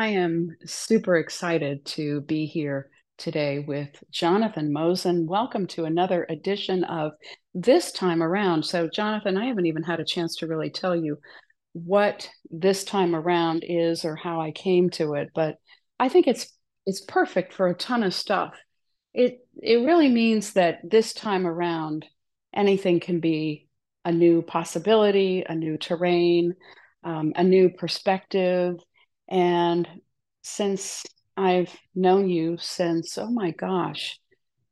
I am super excited to be here today with Jonathan Mosen. Welcome to another edition of This Time Around. So, Jonathan, I haven't even had a chance to really tell you what this time around is or how I came to it, but I think it's it's perfect for a ton of stuff. It it really means that this time around anything can be a new possibility, a new terrain, um, a new perspective. And since I've known you since, oh my gosh,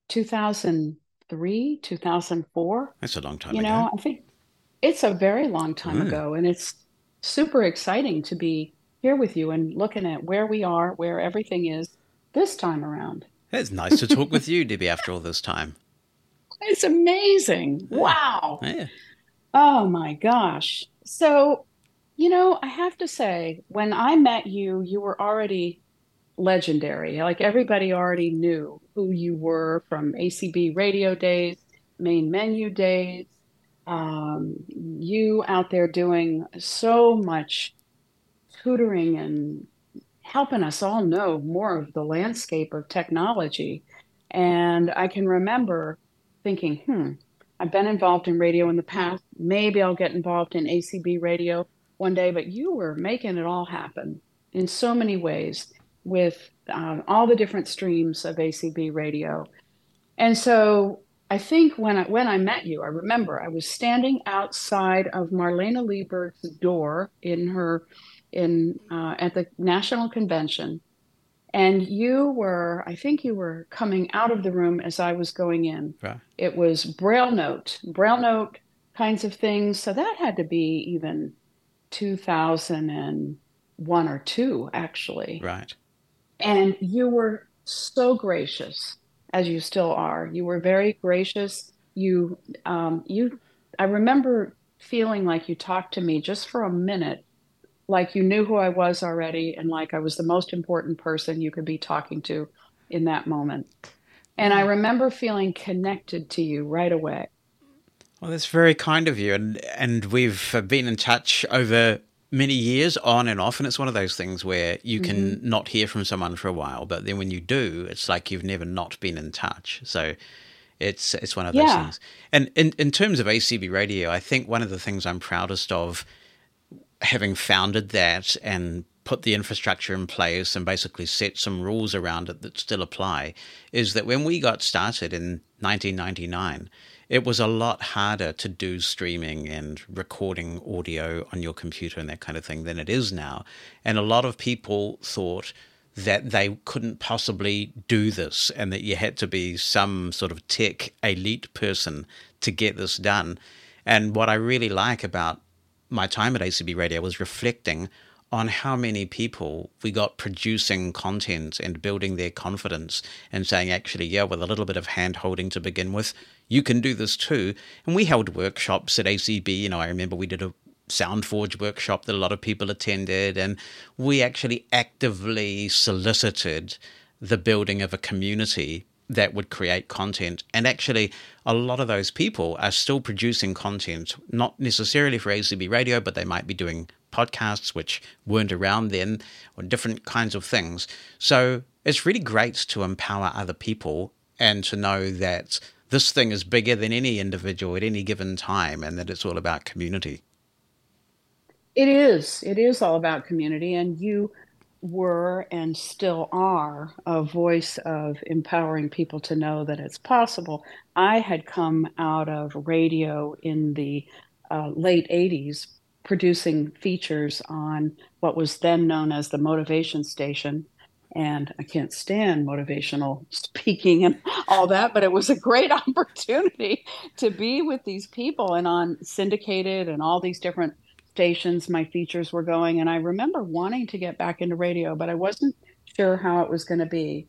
2003, 2004. That's a long time you ago. know, I think it's a very long time Mm. ago. And it's super exciting to be here with you and looking at where we are, where everything is this time around. It's nice to talk with you, Debbie, after all this time. It's amazing. Wow. Yeah. Oh my gosh. So, you know, I have to say, when I met you, you were already legendary. Like everybody already knew who you were from ACB radio days, main menu days. Um, you out there doing so much tutoring and helping us all know more of the landscape of technology. And I can remember thinking, hmm, I've been involved in radio in the past. Maybe I'll get involved in ACB radio one day, but you were making it all happen in so many ways with um, all the different streams of ACB radio. And so I think when I, when I met you, I remember I was standing outside of Marlaina Lieberg's door in her in uh, at the national convention, and you were I think you were coming out of the room as I was going in. Right. It was Braille note, Braille note kinds of things. So that had to be even 2001 or two, actually. Right. And you were so gracious, as you still are. You were very gracious. You, um, you, I remember feeling like you talked to me just for a minute, like you knew who I was already, and like I was the most important person you could be talking to in that moment. And I remember feeling connected to you right away. Well, that's very kind of you, and and we've uh, been in touch over many years, on and off, and it's one of those things where you can Mm-hmm. not hear from someone for a while, but then when you do, it's like you've never not been in touch. So. It's it's one of those Yeah. things. And in, in terms of ACB radio, I think one of the things I'm proudest of having founded that and put the infrastructure in place and basically set some rules around it that still apply is that when we got started in 1999, it was a lot harder to do streaming and recording audio on your computer and that kind of thing than it is now. And a lot of people thought that they couldn't possibly do this and that you had to be some sort of tech elite person to get this done. And what I really like about my time at ACB Radio was reflecting on how many people we got producing content and building their confidence and saying, actually, yeah, with a little bit of hand holding to begin with, you can do this too. And we held workshops at ACB. You know, I remember we did a SoundForge workshop that a lot of people attended, and we actually actively solicited the building of a community that would create content. And actually, a lot of those people are still producing content, not necessarily for ACB radio, but they might be doing podcasts which weren't around then or different kinds of things. So it's really great to empower other people and to know that this thing is bigger than any individual at any given time and that it's all about community. It is. It is all about community, and you were and still are a voice of empowering people to know that it's possible. I had come out of radio in the uh, late 80s, producing features on what was then known as the Motivation Station. And I can't stand motivational speaking and all that, but it was a great opportunity to be with these people and on syndicated and all these different stations my features were going and i remember wanting to get back into radio but i wasn't sure how it was going to be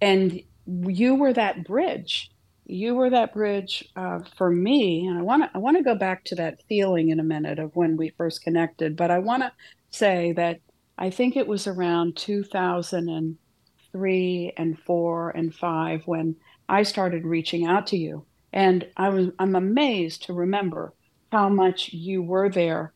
and you were that bridge you were that bridge uh, for me and i want to i want to go back to that feeling in a minute of when we first connected but i want to say that i think it was around 2003 and 4 and 5 when i started reaching out to you and i was i'm amazed to remember how much you were there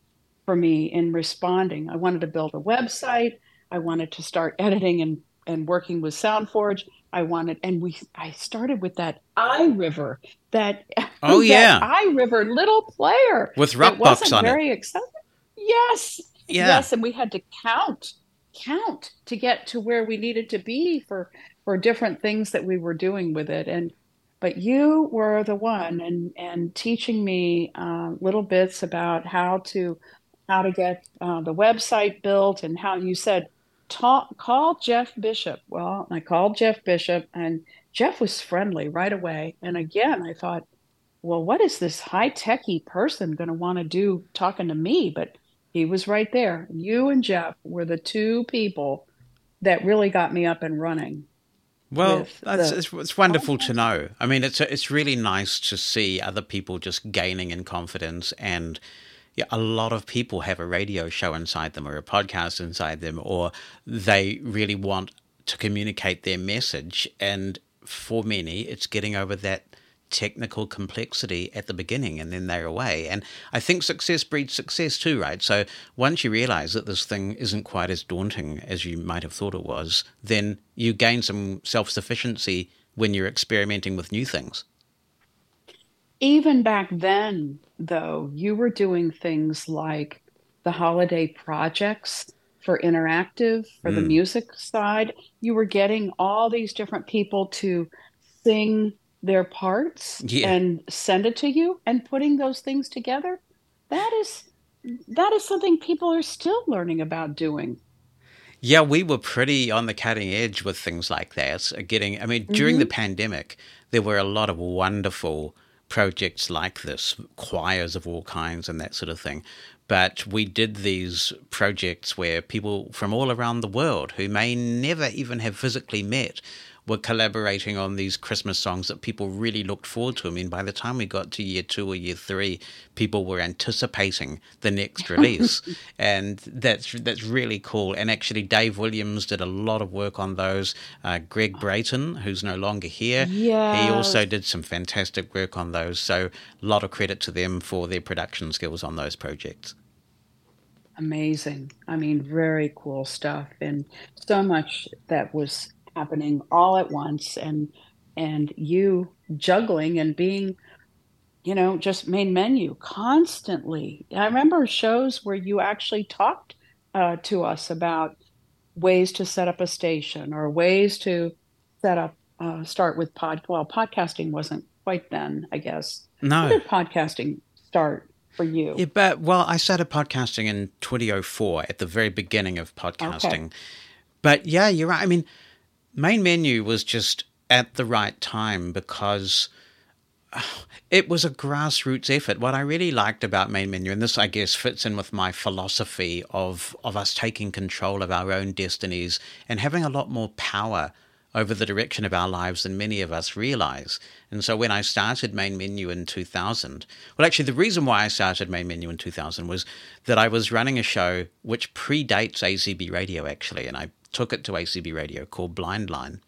for me in responding. I wanted to build a website. I wanted to start editing and and working with SoundForge. I wanted, and we, I started with that iRiver, that oh yeah, iRiver little player with Rockbox on very it. Accessible. Yes, yeah. yes, and we had to count, count to get to where we needed to be for for different things that we were doing with it, and but you were the one and and teaching me uh, little bits about how to how to get uh, the website built and how you said talk call jeff bishop. Well i called jeff bishop and jeff was friendly right away. And again i thought well what is this high techy person going to want to do talking to me? But he was right there. You and jeff were the two people that really got me up and running well, that's the, it's, it's, wonderful to know. I mean, it's it's really nice to see other people just gaining in confidence, and yeah, a lot of people have a radio show inside them or a podcast inside them, or they really want to communicate their message. And for many, it's getting over that technical complexity at the beginning and then they're away. And I think success breeds success too, right? So once you realize that this thing isn't quite as daunting as you might have thought it was, then you gain some self sufficiency when you're experimenting with new things. Even back then, though, you were doing things like the holiday projects for interactive, for mm. the music side. You were getting all these different people to sing their parts yeah. and send it to you and putting those things together that is that is something people are still learning about doing yeah we were pretty on the cutting edge with things like that uh, getting i mean during mm-hmm. the pandemic there were a lot of wonderful projects like this choirs of all kinds and that sort of thing. But we did these projects where people from all around the world who may never even have physically met were collaborating on these Christmas songs that people really looked forward to. I mean, by the time we got to year two or year three, people were anticipating the next release, and that's that's really cool. And actually, Dave Williams did a lot of work on those. Uh, Greg Brayton, who's no longer here, yeah, he also did some fantastic work on those. So, a lot of credit to them for their production skills on those projects amazing. I mean, very cool stuff, and so much that was happening all at once and and you juggling and being you know just main menu constantly. I remember shows where you actually talked uh, to us about ways to set up a station or ways to set up uh, start with pod well podcasting wasn't quite then i guess. No. How did podcasting start for you? Yeah but well i started podcasting in 2004 at the very beginning of podcasting. Okay. but yeah you're right. I mean main menu was just at the right time because it was a grassroots effort. What I really liked about main menu, and this I guess fits in with my philosophy of of us taking control of our own destinies and having a lot more power over the direction of our lives than many of us realize. And so when I started Main Menu in 2000, well, actually, the reason why I started Main Menu in 2000 was that I was running a show which predates ACB Radio, actually. And I took it to ACB Radio called Blind Line.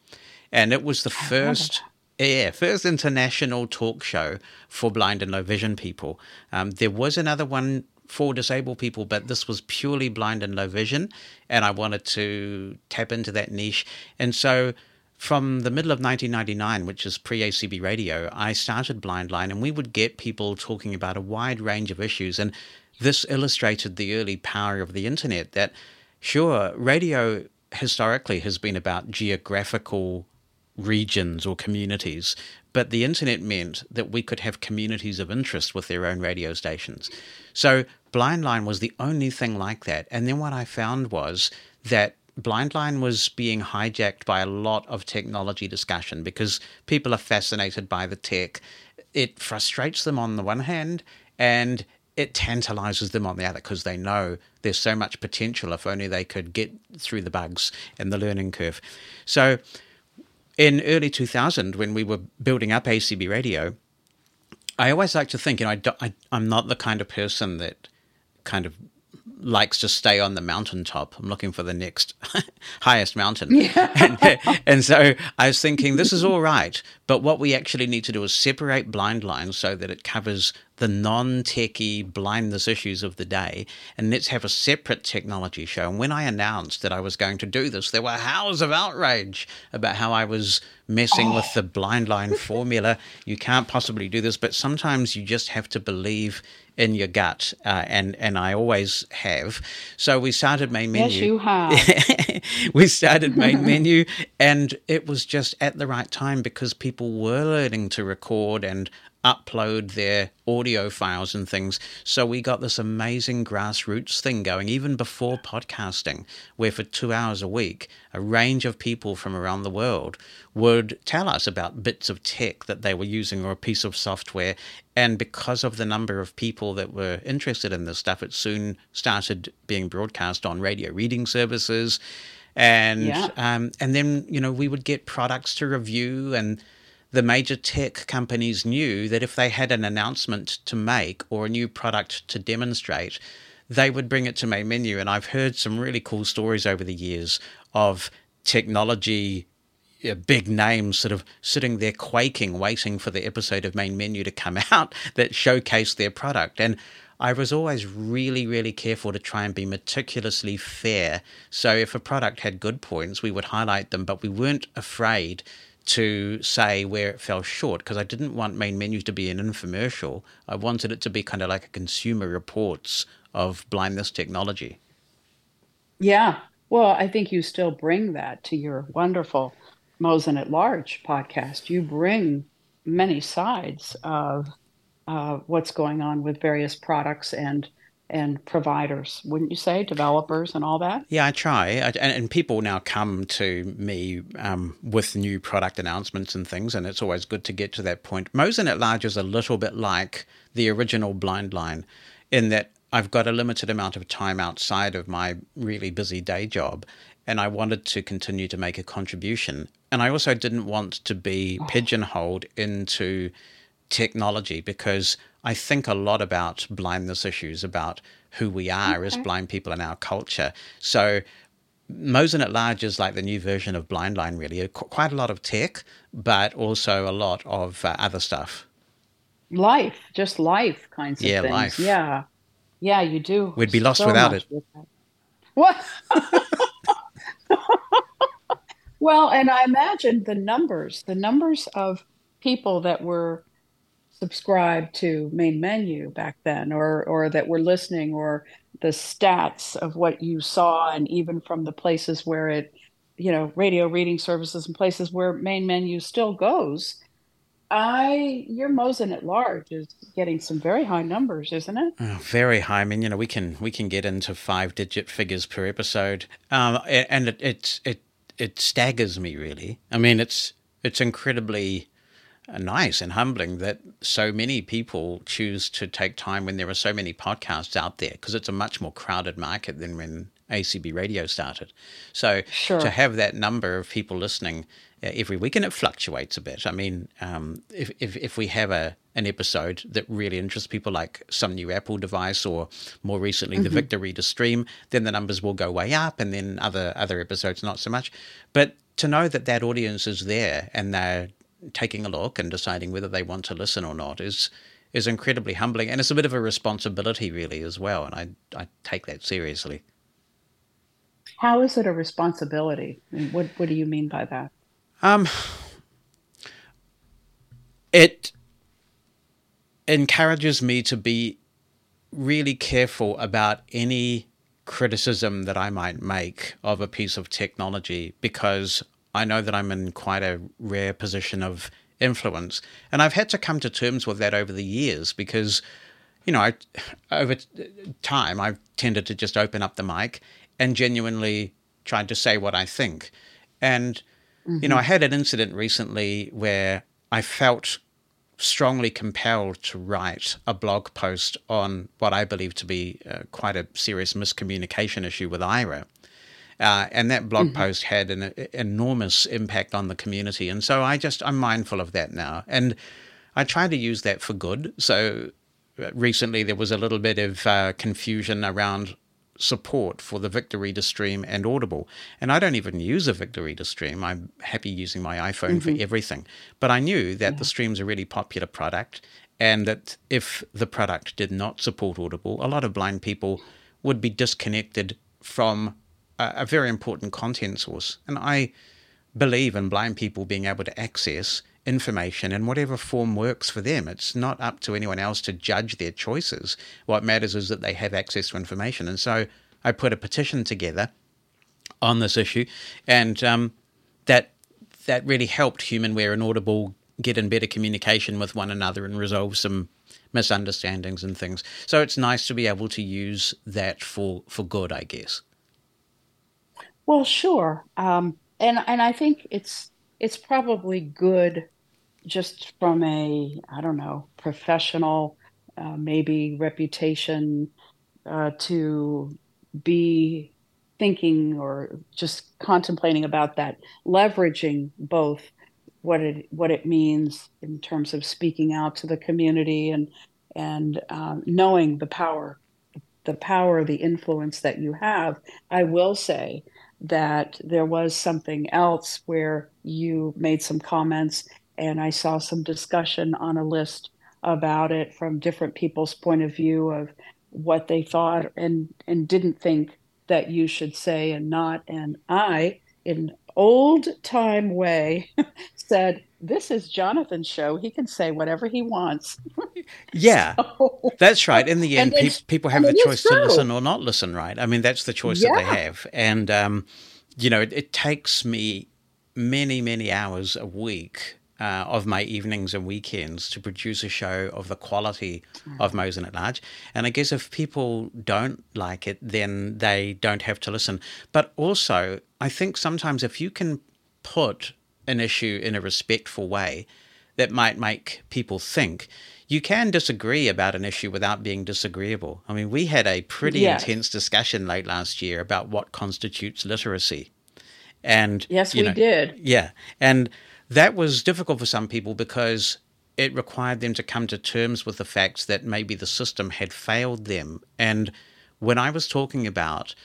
And it was the first. Yeah, first international talk show for blind and low vision people. Um, there was another one for disabled people, but this was purely blind and low vision, and I wanted to tap into that niche. And so, from the middle of 1999, which is pre ACB radio, I started Blind Line, and we would get people talking about a wide range of issues. And this illustrated the early power of the internet that, sure, radio historically has been about geographical regions or communities, but the internet meant that we could have communities of interest with their own radio stations. So Blindline was the only thing like that. And then what I found was that Blindline was being hijacked by a lot of technology discussion because people are fascinated by the tech. It frustrates them on the one hand, and it tantalizes them on the other because they know there's so much potential if only they could get through the bugs and the learning curve. So, in early 2000, when we were building up ACB radio, I always like to think, you know, I, I, I'm not the kind of person that kind of likes to stay on the mountaintop. I'm looking for the next highest mountain. Yeah. and, uh, and, so I was thinking, this is all right. But what we actually need to do is separate blind lines so that it covers the non techie blindness issues of the day. And let's have a separate technology show. And when I announced that I was going to do this, there were howls of outrage about how I was messing oh. with the oh. blind line formula. You can't possibly do this. But sometimes you just have to believe in your gut, uh, and and I always have. So we started main menu. Yes, you have. we started main menu, and it was just at the right time because people were learning to record and upload their audio files and things. So we got this amazing grassroots thing going even before podcasting, where for two hours a week, a range of people from around the world would tell us about bits of tech that they were using or a piece of software. And because of the number of people that were interested in this stuff, it soon started being broadcast on radio reading services. And yeah. um, and then you know we would get products to review and the major tech companies knew that if they had an announcement to make or a new product to demonstrate, they would bring it to main menu. And I've heard some really cool stories over the years of technology big names sort of sitting there quaking, waiting for the episode of main menu to come out that showcased their product. And I was always really, really careful to try and be meticulously fair. So if a product had good points, we would highlight them, but we weren't afraid to say where it fell short because I didn't want main Menu to be an infomercial. I wanted it to be kind of like a consumer reports of blindness technology. Yeah. Well, I think you still bring that to your wonderful Mosen at Large podcast. You bring many sides of uh, what's going on with various products and and providers, wouldn't you say, developers and all that? Yeah, I try, I, and, and, people now come to me um, with new product announcements and things, and it's always good to get to that point. Mosen at Large is a little bit like the original Blind Line, in that I've got a limited amount of time outside of my really busy day job, and I wanted to continue to make a contribution, and I also didn't want to be pigeonholed into technology because I think a lot about blindness issues, about who we are okay. as blind people in our culture. So Mosen at Large is like the new version of Blindline, really. Quite a lot of tech, but also a lot of uh, other stuff. Life, just life kinds of yeah, things. Life. Yeah, yeah, you do. We'd be lost so without it. With what? well, and I imagine the numbers, the numbers of people that were subscribed to main menu back then or or that were listening or the stats of what you saw and even from the places where it you know radio reading services and places where main menu still goes i your mosen at large is getting some very high numbers isn't it? Oh, very high. I mean you know we can we can get into five digit figures per episode. Um, and it, it it it staggers me really i mean it's it's incredibly nice and humbling that so many people choose to take time when there are so many podcasts out there because it's a much more crowded market than when ACB radio started. So sure. to have that number of people listening uh, every week, and it fluctuates a bit. I mean, um, if, if, if we have a an episode that really interests people, like some new Apple device, or more recently mm-hmm. the Victor Reader Stream, then the numbers will go way up, and then other other episodes not so much. But to know that that audience is there and they're taking a look and deciding whether they want to listen or not is is incredibly humbling and it's a bit of a responsibility really as well and I I take that seriously. How is it a responsibility? what what do you mean by that? Um it encourages me to be really careful about any criticism that I might make of a piece of technology because I know that I'm in quite a rare position of influence. And I've had to come to terms with that over the years because, you know, I, over time, I've tended to just open up the mic and genuinely try to say what I think. And, mm-hmm. you know, I mm-hmm. had an incident recently where I felt strongly compelled to write a blog post on what I believe to be uh, quite a serious miscommunication issue with Aira. Uh, and that blog mm-hmm. post had an, an enormous impact on the community. And so I just, I'm mindful of that now. And I try to use that for good. So uh, recently there was a little bit of uh, confusion around support for the Victor Reader Stream and Audible. And I don't even use a Victor Reader Stream. I'm happy using my iPhone mm-hmm. for everything. But I knew that yeah. the stream's a really popular product and that if the product did not support Audible, a lot of blind people would be disconnected from a, a very important content source. And I believe in blind people being able to access information in whatever form works for them. It's not up to anyone else to judge their choices. What matters is that they have access to information. And so I put a petition together on this issue, and um, that that really helped Humanware and Audible get in better communication with one another and resolve some misunderstandings and things. So it's nice to be able to use that for for good, I guess. Well, sure, um, and and I think it's it's probably good just from a I don't know professional uh, maybe reputation uh, to be thinking or just contemplating about that leveraging both what it what it means in terms of speaking out to the community and and um, knowing the power the power the influence that you have i will say that there was something else where you made some comments and I saw some discussion on a list about it from different people's point of view of what they thought and and didn't think that you should say and not and I in old time way said this is Jonathan's show. He can say whatever he wants. yeah, so, that's right. In the end, pe- people have the choice to listen or not listen, right? I mean, that's the choice yeah. that they have. And, um, you know, it, it, takes me many, many hours a week uh, of my evenings and weekends to produce a show of the quality mm. of Mosen at Large. And I guess if people don't like it, then they don't have to listen. But also, I think sometimes if you can put an issue in a respectful way that might make people think, you can disagree about an issue without being disagreeable. I mean, we had a pretty yes. intense discussion late last year about what constitutes literacy. And yes, we know, did. Yeah. And that was difficult for some people because it required them to come to terms with the fact that maybe the system had failed them. And when I was talking about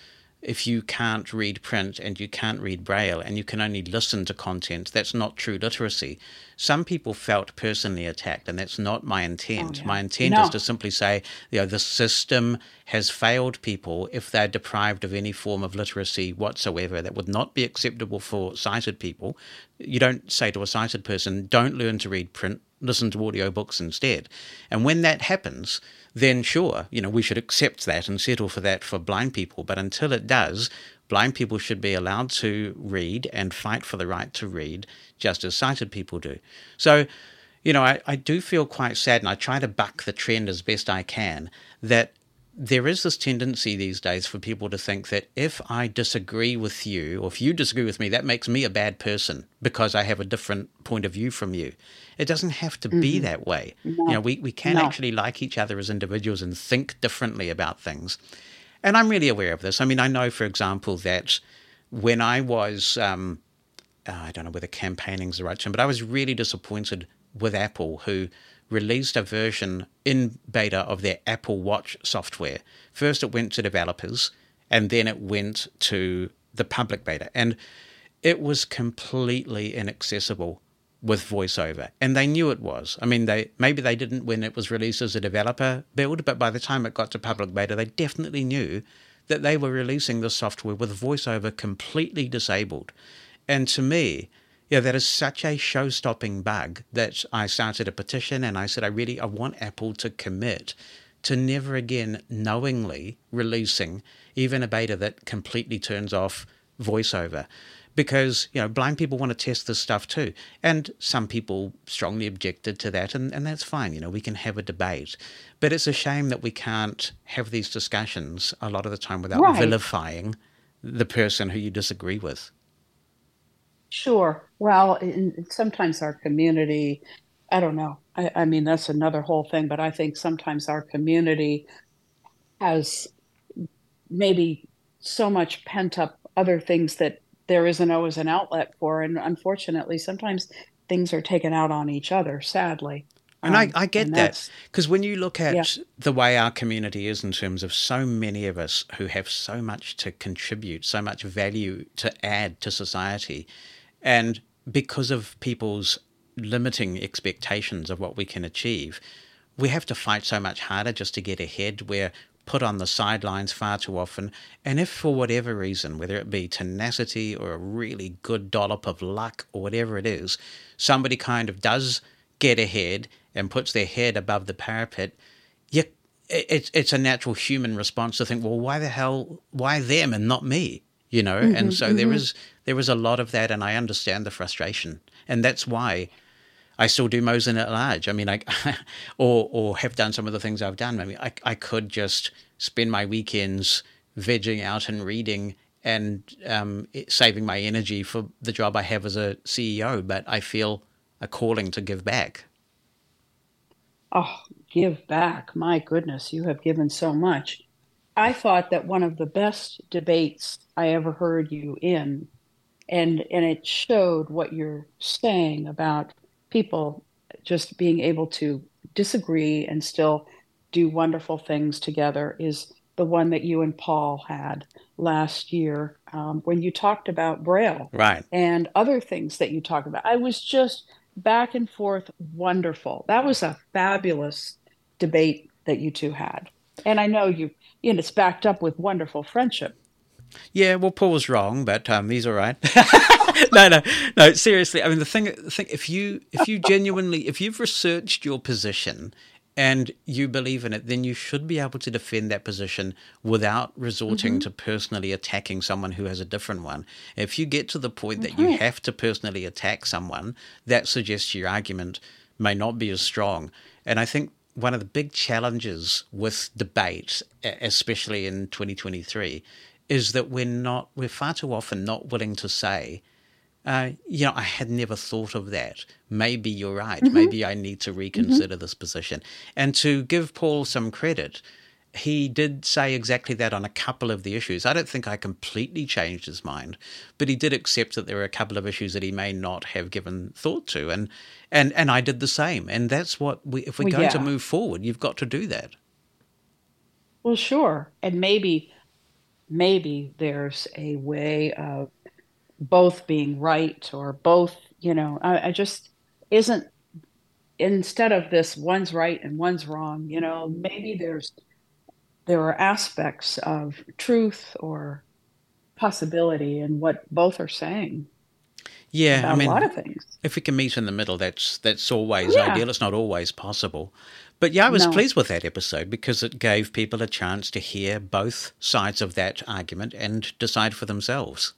if you can't read print and you can't read braille and you can only listen to content, that's not true literacy. Some people felt personally attacked, and that's not my intent. Oh, yeah. My intent no. is to simply say, you know, the system has failed people if they're deprived of any form of literacy whatsoever. That would not be acceptable for sighted people. You don't say to a sighted person, don't learn to read print, listen to audiobooks instead. And when that happens, then sure, you know, we should accept that and settle for that for blind people. But until it does, blind people should be allowed to read and fight for the right to read, just as sighted people do. So, you know, I, I do feel quite sad, and I try to buck the trend as best I can that there is this tendency these days for people to think that if I disagree with you, or if you disagree with me, that makes me a bad person because I have a different point of view from you. It doesn't have to mm-hmm. be that way. No. You know, we, we can no. actually like each other as individuals and think differently about things. And I'm really aware of this. I mean, I know, for example, that when I was, um, uh, I don't know whether campaigning is the right term, but I was really disappointed with Apple, who released a version in beta of their Apple Watch software. First, it went to developers, and then it went to the public beta. And it was completely inaccessible with voiceover and they knew it was i mean they maybe they didn't when it was released as a developer build but by the time it got to public beta they definitely knew that they were releasing the software with voiceover completely disabled and to me yeah that is such a show-stopping bug that i started a petition and i said i really i want apple to commit to never again knowingly releasing even a beta that completely turns off voiceover. Because you know blind people want to test this stuff too and some people strongly objected to that and, and that's fine you know we can have a debate. But it's a shame that we can't have these discussions a lot of the time without right. vilifying the person who you disagree with. Sure well in, sometimes our community i don't know I, I mean that's another whole thing but i think sometimes our community has maybe so much pent up other things that there isn't always an outlet for. And unfortunately, sometimes things are taken out on each other, sadly. And um, I, I get that because when you look at yeah. the way our community is in terms of so many of us who have so much to contribute, so much value to add to society, and because of people's limiting expectations of what we can achieve, we have to fight so much harder just to get ahead. We're put on the sidelines far too often. And if for whatever reason, whether it be tenacity or a really good dollop of luck or whatever it is, somebody kind of does get ahead and puts their head above the parapet, you, it's it's a natural human response to think, well, why the hell, why them and not me? You know, mm-hmm, and so mm-hmm. there is there is a lot of that, and I understand the frustration, and that's why I still do Mosen at large. I mean, I or or have done some of the things I've done. I mean, I I could just spend my weekends vegging out and reading and um, saving my energy for the job I have as a CEO, but I feel a calling to give back. Oh, give back! My goodness, you have given so much. I thought that one of the best debates I ever heard you in, and and it showed what you're saying about people just being able to disagree and still do wonderful things together is the one that you and Paul had last year um, when you talked about Braille, right, and other things that you talked about. I was just back and forth wonderful. That was a fabulous debate that you two had, and I know you. And it's backed up with wonderful friendship. Yeah, well, Paul was wrong, but um, he's all right. no, no, no. Seriously, I mean, the thing, the thing, if you, if you genuinely, if you've researched your position and you believe in it, then you should be able to defend that position without resorting mm-hmm. to personally attacking someone who has a different one. If you get to the point that you have to personally attack someone, that suggests your argument may not be as strong. And I think one of the big challenges with debate, especially in 2023, is that we're not we're far too often not willing to say uh, you know, I had never thought of that. Maybe you're right. Mm-hmm. Maybe I need to mm-hmm. reconsider mm-hmm. this position. And to give Paul some credit, he did say exactly that on a couple of the issues. I don't think I completely changed his mind, but he did accept that there were a couple of issues that he may not have given thought to, and and and I did the same. And that's what we, if we're well, going yeah. to move forward, you've got to do that. Well, sure, and maybe maybe there's a way of both being right or both, you know, I, I just isn't instead of this one's right and one's wrong, you know, maybe there's there are aspects of truth or possibility in what both are saying. Yeah, I mean, a lot of things. If we can meet in the middle, that's that's always yeah. ideal. It's not always possible, but yeah, I was no. pleased with that episode because it gave people a chance to hear both sides of that argument and decide for themselves.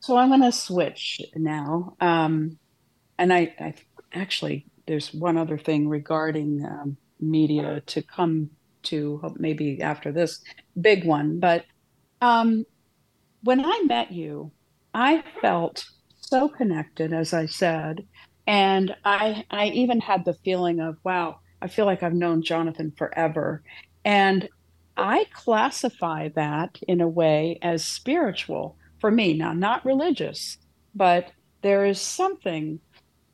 So I'm going to switch now. Um, and I, I, actually, there's one other thing regarding um, media to come to maybe after this big one. But um, when I met you, I felt so connected, as I said. And I, I even had the feeling of, wow, I feel like I've known Jonathan forever. And I classify that in a way as spiritual for me. Now, not religious, but there is something,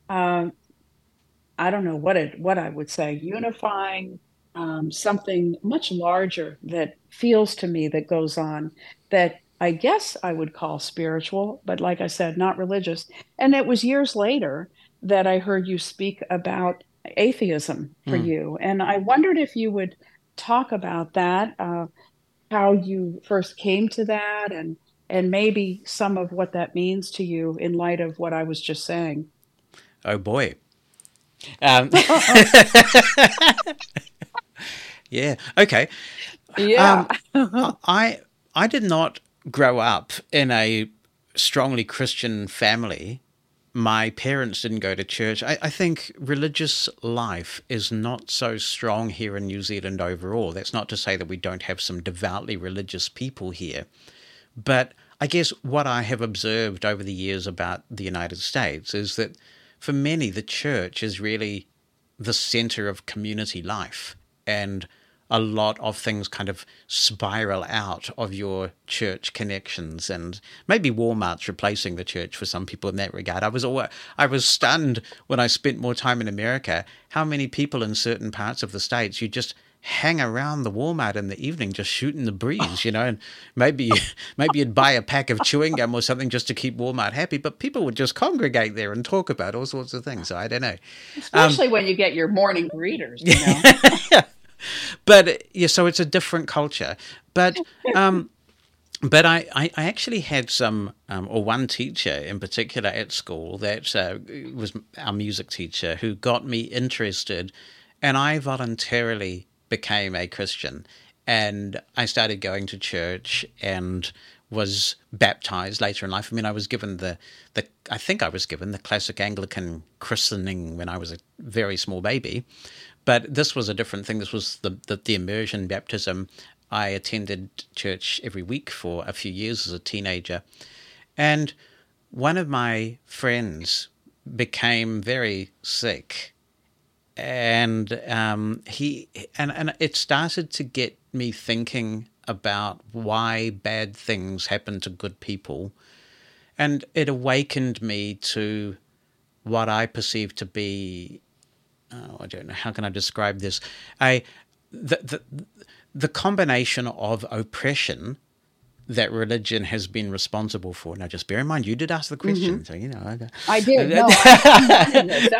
uh, I don't know what it, what I would say, unifying, um, something much larger that feels to me that goes on that I guess I would call spiritual, but like I said, not religious. And it was years later that I heard you speak about atheism for mm. you. And I wondered if you would talk about that, uh, how you first came to that, and and maybe some of what that means to you in light of what I was just saying. Oh boy. Um, yeah. Okay. Yeah. Um, I I did not grow up in a strongly Christian family my parents didn't go to church. I, I, think religious life is not so strong here in New Zealand overall. That's not to say that we don't have some devoutly religious people here. But I guess what I have observed over the years about the United States is that for many, the church is really the center of community life. And a lot of things kind of spiral out of your church connections and maybe Walmart's replacing the church for some people in that regard. I was I was stunned when I spent more time in America how many people in certain parts of the states you just hang around the Walmart in the evening just shooting the breeze, you know, and maybe maybe you'd buy a pack of chewing gum or something just to keep Walmart happy, but people would just congregate there and talk about all sorts of things. So I don't know. Especially um, when you get your morning greeters, you know. but yeah, so it's a different culture. But um but I, I, I, actually had some, um, or one teacher in particular at school that uh, was our music teacher who got me interested, and I voluntarily became a Christian. And I started going to church and was baptized later in life. I mean, I was given the, the I think I was given the classic Anglican christening when I was a very small baby. But this was a different thing. This was the, the, the immersion baptism. I attended church every week for a few years as a teenager. And one of my friends became very sick and um, he and and it started to get me thinking about why bad things happen to good people, and it awakened me to what I perceive to be. Oh, I don't know how can I describe this. I the the the combination of oppression that religion has been responsible for. Now, just bear in mind, you did ask the question, mm-hmm. so you know. I, I did. No,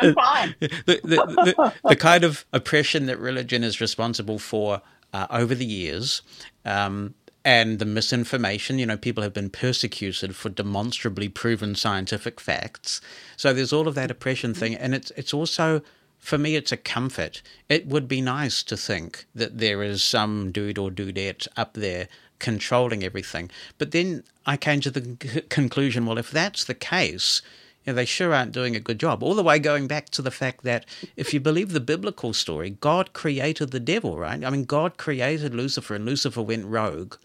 I'm fine. The, the, the, the, kind of oppression that religion is responsible for uh, over the years. Um, and the misinformation, you know, people have been persecuted for demonstrably proven scientific facts. So there's all of that oppression thing, and it's it's also for me, it's a comfort. It would be nice to think that there is some dude or dudette up there controlling everything. But then I came to the c- conclusion well, if that's the case, you know, they sure aren't doing a good job. All the way going back to the fact that if you believe the biblical story, God created the devil, right? I mean, God created Lucifer, and Lucifer went rogue.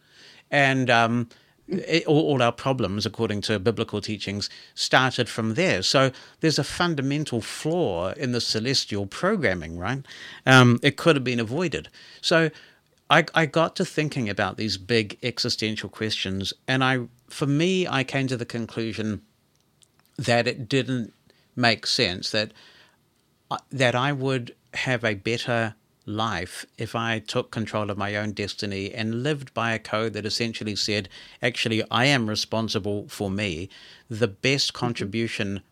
And um, it, all, all, our problems, according to biblical teachings, started from there. So there's a fundamental flaw in the celestial programming, right? Um, it could have been avoided. So I, I got to thinking about these big existential questions, and I, for me, I came to the conclusion that it didn't make sense that uh, that I would have a better life if I took control of my own destiny and lived by a code that essentially said, actually, I am responsible for me. The best mm-hmm. contribution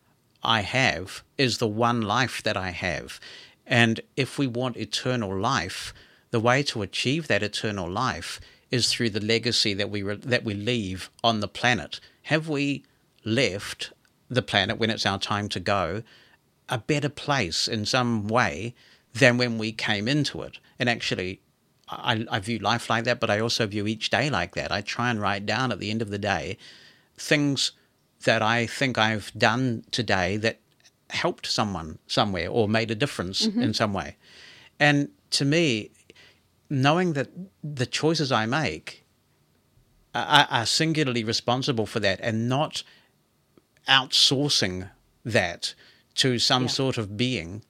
I have is the one life that I have. And if we want eternal life, the way to achieve that eternal life is through the legacy that we re- that we leave on the planet. Have we left the planet when it's our time to go a better place in some way than when we came into it? And actually, I, I view life like that, but I also view each day like that. I try and write down at the end of the day things that I think I've done today that helped someone somewhere or made a difference mm-hmm. in some way. And to me, knowing that the choices I make are, are singularly responsible for that and not outsourcing that to some yeah. sort of being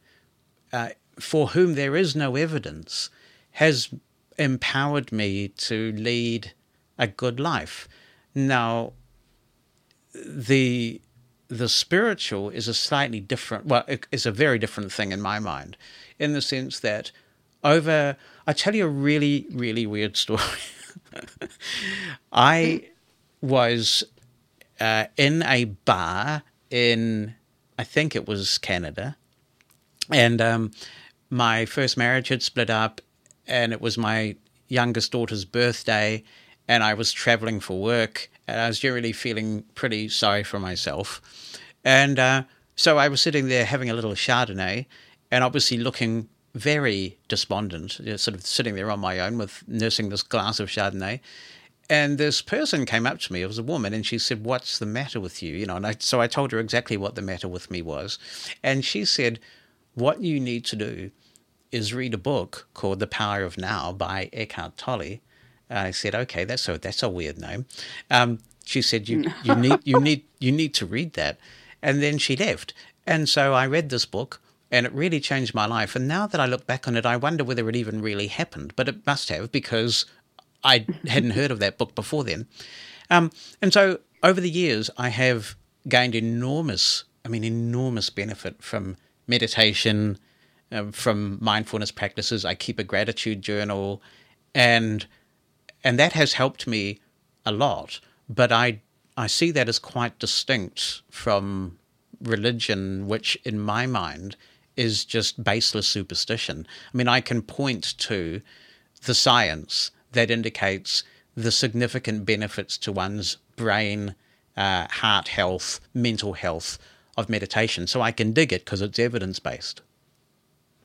uh, for whom there is no evidence has empowered me to lead a good life. Now, the the spiritual is a slightly different well it's a very different thing in my mind in the sense that over I tell you a really, really weird story. I was uh, in a bar in, I think it was Canada, and um, my first marriage had split up, and it was my youngest daughter's birthday, and I was traveling for work, and I was generally feeling pretty sorry for myself. And uh, so I was sitting there having a little Chardonnay, and obviously looking very despondent, you know, sort of sitting there on my own with nursing this glass of Chardonnay. And this person came up to me, it was a woman, and she said, What's the matter with you? You know, and I, so I told her exactly what the matter with me was. And she said, What you need to do is read a book called The Power of Now by Eckhart Tolle. I said, Okay, that's a that's a weird name. Um, she said, you, you need you need you need to read that. And then she left. And so I read this book and it really changed my life. And now that I look back on it, I wonder whether it even really happened, but it must have because I hadn't heard of that book before then. Um, and so over the years, I have gained enormous, I mean, enormous benefit from meditation, uh, from mindfulness practices. I keep a gratitude journal, and and that has helped me a lot. But I I see that as quite distinct from religion, which in my mind is just baseless superstition. I mean, I can point to the science that indicates the significant benefits to one's brain, uh, heart health, mental health of meditation. So I can dig it because it's evidence based.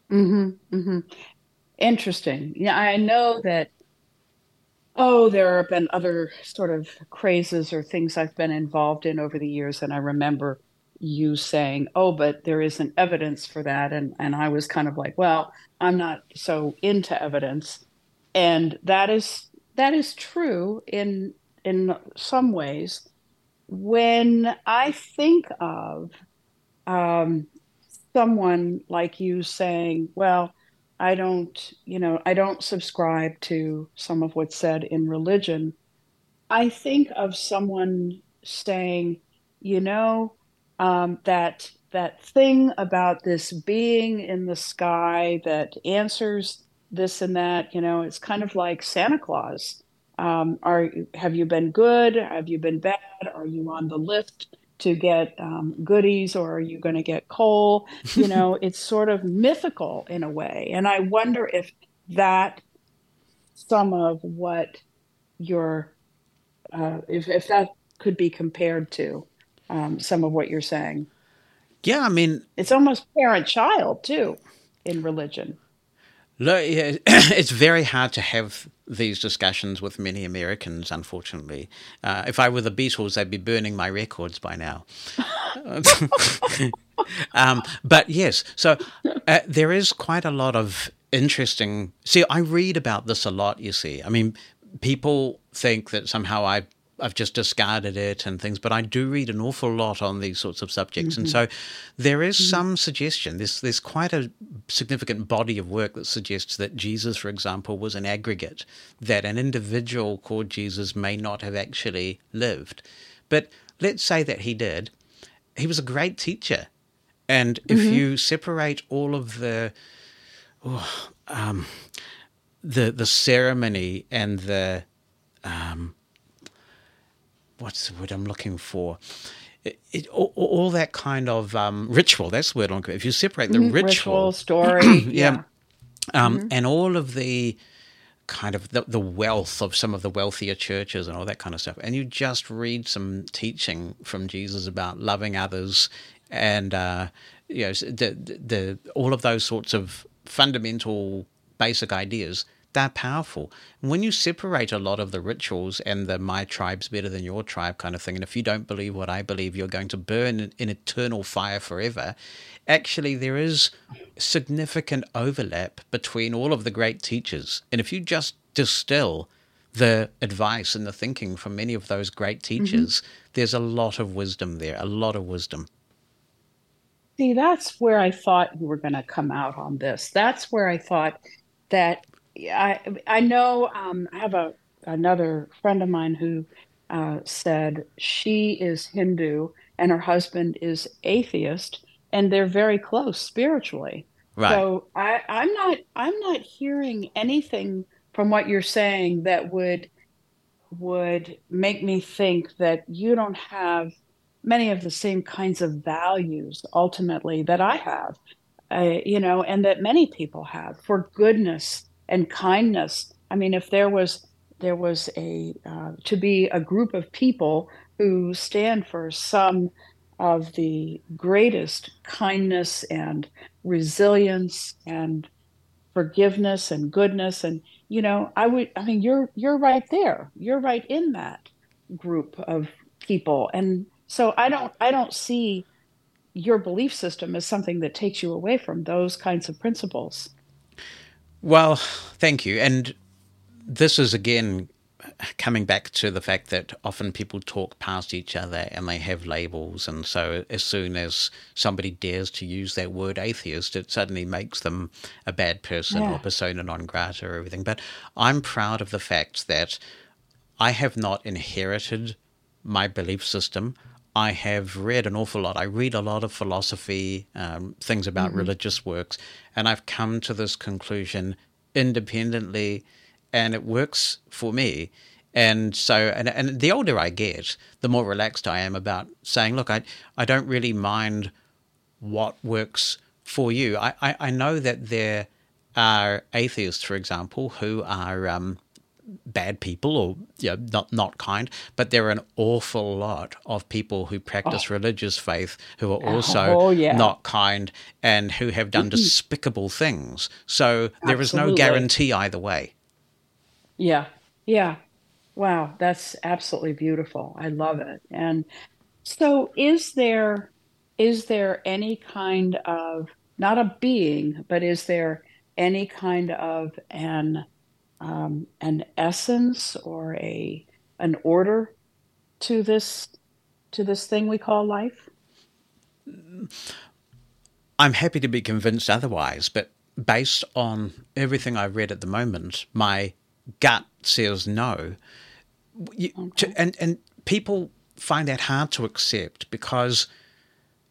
Mm-hmm, mm-hmm. Interesting. Yeah, I know that. Oh, there have been other sort of crazes or things I've been involved in over the years, and I remember you saying, "Oh, but there isn't evidence for that," and and I was kind of like, "Well, I'm not so into evidence," and that is that is true in in some ways. When I think of um, someone like you saying, "Well," I don't, you know, I don't subscribe to some of what's said in religion. I think of someone saying, you know, um, that that thing about this being in the sky that answers this and that. You know, it's kind of like Santa Claus. Um, are have you been good? Have you been bad? Are you on the list to get um, goodies, or are you going to get coal? You know, it's sort of mythical in a way, and I wonder if that some of what your uh, if if that could be compared to um, some of what you're saying. Yeah, I mean, it's almost parent child too in religion. Look, it's very hard to have these discussions with many Americans, unfortunately. Uh, if I were the Beatles, they'd be burning my records by now. um, but yes, so uh, there is quite a lot of interesting. See, I read about this a lot, you see. I mean, people think that somehow I I've just discarded it and things, but I do read an awful lot on these sorts of subjects, mm-hmm. and so there is mm-hmm. some suggestion. There's there's quite a significant body of work that suggests that Jesus, for example, was an aggregate, that an individual called Jesus may not have actually lived, but let's say that he did. He was a great teacher, and if mm-hmm. you separate all of the oh, um, the the ceremony and the um, what's the word I'm looking for? It, it, all, all, that kind of um, ritual. That's the word I'm. If you separate the mm-hmm. ritual, ritual story, yeah, yeah. Um, mm-hmm. and all of the kind of the, the wealth of some of the wealthier churches and all that kind of stuff, and you just read some teaching from Jesus about loving others and uh, you know the, the, the all of those sorts of fundamental basic ideas they're powerful. when you separate a lot of the rituals and the my tribe's better than your tribe kind of thing, and if you don't believe what I believe, you're going to burn in eternal fire forever, actually, there is significant overlap between all of the great teachers. And if you just distill the advice and the thinking from many of those great mm-hmm. teachers, mm-hmm. there's a lot of wisdom there, a lot of wisdom. See, that's where I thought you were going to come out on this. That's where I thought that I I know um, I have a another friend of mine who uh, said she is Hindu and her husband is atheist, and they're very close spiritually. Right. So I, I'm not I'm not hearing anything from what you're saying that would would make me think that you don't have many of the same kinds of values ultimately that I have, uh, you know, and that many people have for goodness and kindness. I mean, if there was there was a uh, to be a group of people who stand for some of the greatest kindness and resilience and forgiveness and goodness and you know i would i mean you're you're right there. You're right in that group of people. And so i don't i don't see your belief system as something that takes you away from those kinds of principles well, thank you. And this is again coming back to the fact that often people talk past each other and they have labels, and so as soon as somebody dares to use that word atheist, it suddenly makes them a bad person yeah. or persona non grata or everything. But I'm proud of the fact that I have not inherited my belief system. I have read an awful lot. I read a lot of philosophy, um, things about mm-hmm. religious works, and I've come to this conclusion independently and it works for me. And so, and, and the older I get, the more relaxed I am about saying, look, I, I don't really mind what works for you. I, I, I know that there are atheists, for example, who are um, bad people or you know, not not kind, but there are an awful lot of people who practice oh. religious faith who are oh, also oh, yeah. not kind and who have done despicable things. So there Absolutely. is no guarantee either way. Yeah. Yeah. Wow. That's absolutely beautiful. I love it. And so is there is there any kind of not a being, but is there any kind of an um, an essence or a an order to this to this thing we call life? I'm happy to be convinced otherwise, but based on everything I've read at the moment, my gut says no. You, okay. to, and and people find that hard to accept because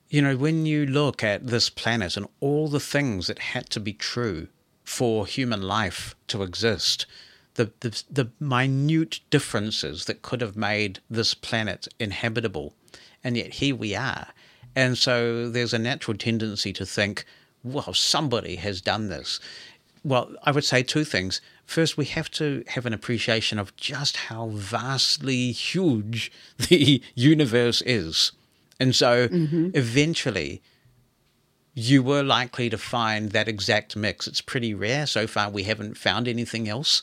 you know when you look at this planet and all the things that had to be true for human life to exist the, the the minute differences that could have made this planet inhabitable and yet here we are and so there's a natural tendency to think well somebody has done this well i would say two things first we have to have an appreciation of just how vastly huge the universe is. And so mm-hmm. eventually you were likely to find that exact mix. It's pretty rare. So far, we haven't found anything else.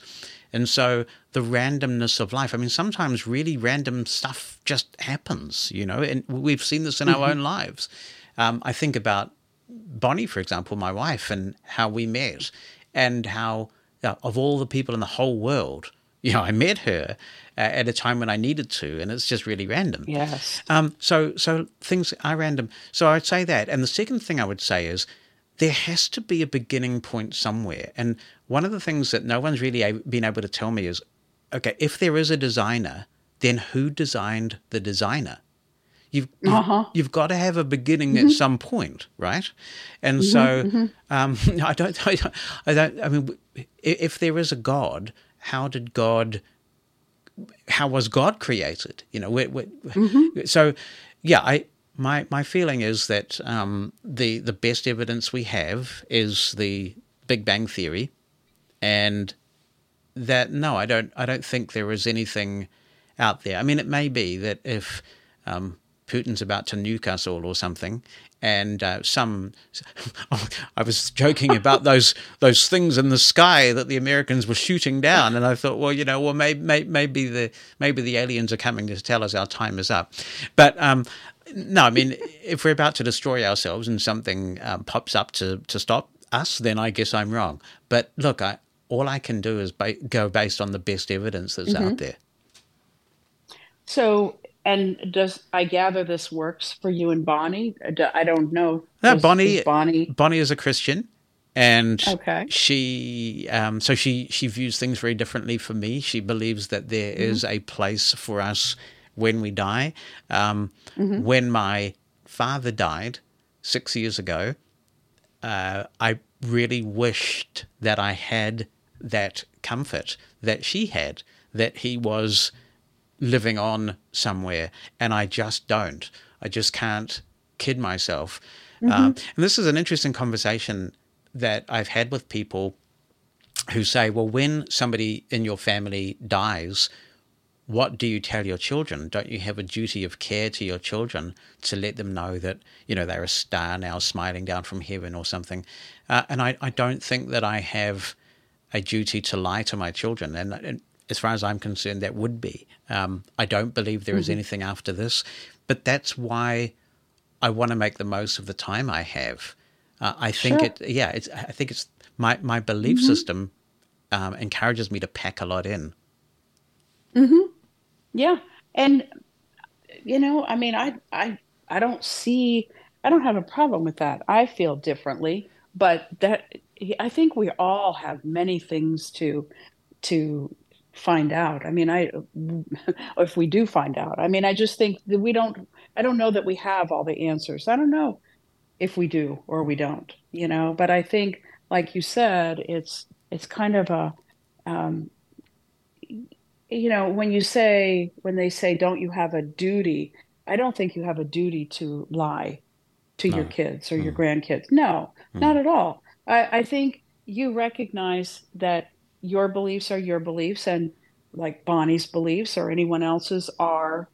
And so the randomness of life, I mean, sometimes really random stuff just happens, you know, and we've seen this in mm-hmm. our own lives. Um, I think about Bonnie, for example, my wife, and how we met and how of all the people in the whole world, you know, I met her uh, at a time when I needed to, and it's just really random. Yes. Um. So so things are random. So I'd say that, and the second thing I would say is there has to be a beginning point somewhere. And one of the things that no one's really been able to tell me is, okay, if there is a designer, then who designed the designer? You've uh-huh. you've got to have a beginning mm-hmm. at some point, right? And mm-hmm, so mm-hmm. Um, I don't I don't I mean if there is a God, how did God? How was God created? You know, we're, we're, mm-hmm. so yeah, I my my feeling is that um, the the best evidence we have is the Big Bang theory, and that no, I don't I don't think there is anything out there. I mean, it may be that if um, Putin's about to nuke us all or something. And uh, some, I was joking about those those things in the sky that the Americans were shooting down, and I thought, well, you know, well, maybe, maybe the maybe the aliens are coming to tell us our time is up. But um, no, I mean, if we're about to destroy ourselves and something um, pops up to to stop us, then I guess I'm wrong. But look, I, all I can do is ba- go based on the best evidence that's mm-hmm. out there. So and does I gather this works for you and Bonnie? I don't know. No, Bonnie. Bonnie. Bonnie is a Christian, and okay. she um, so she she views things very differently from me. She believes that there mm-hmm. is a place for us when we die. Um, mm-hmm. When my father died six years ago, uh, I really wished that I had that comfort that she had. That he was living on somewhere, and I just don't. I just can't kid myself. Mm-hmm. Um, and this is an interesting conversation that I've had with people who say, well, when somebody in your family dies, what do you tell your children? Don't you have a duty of care to your children to let them know that, you know, they're a star now smiling down from heaven or something? Uh, and I, I don't think that I have a duty to lie to my children. And, and as far as I'm concerned, that would be. Um, I don't believe there is mm-hmm. anything after this, but that's why I want to make the most of the time I have. Uh, I think sure. it, yeah, it's. I think it's my my belief mm-hmm. system um, encourages me to pack a lot in. Mm-hmm. Yeah. And you know, I mean, I I I don't see I don't have a problem with that. I feel differently, but that I think we all have many things to to find out. I mean, I if we do find out. I mean, I just think that we don't I don't know that we have all the answers. I don't know if we do or we don't, you know, but I think like you said, it's it's kind of a um, you know, when you say when they say don't you have a duty? I don't think you have a duty to lie to no. your kids or mm. your grandkids. No, mm. not at all. I, I think you recognize that your beliefs are your beliefs and like Bonnie's beliefs or anyone else's are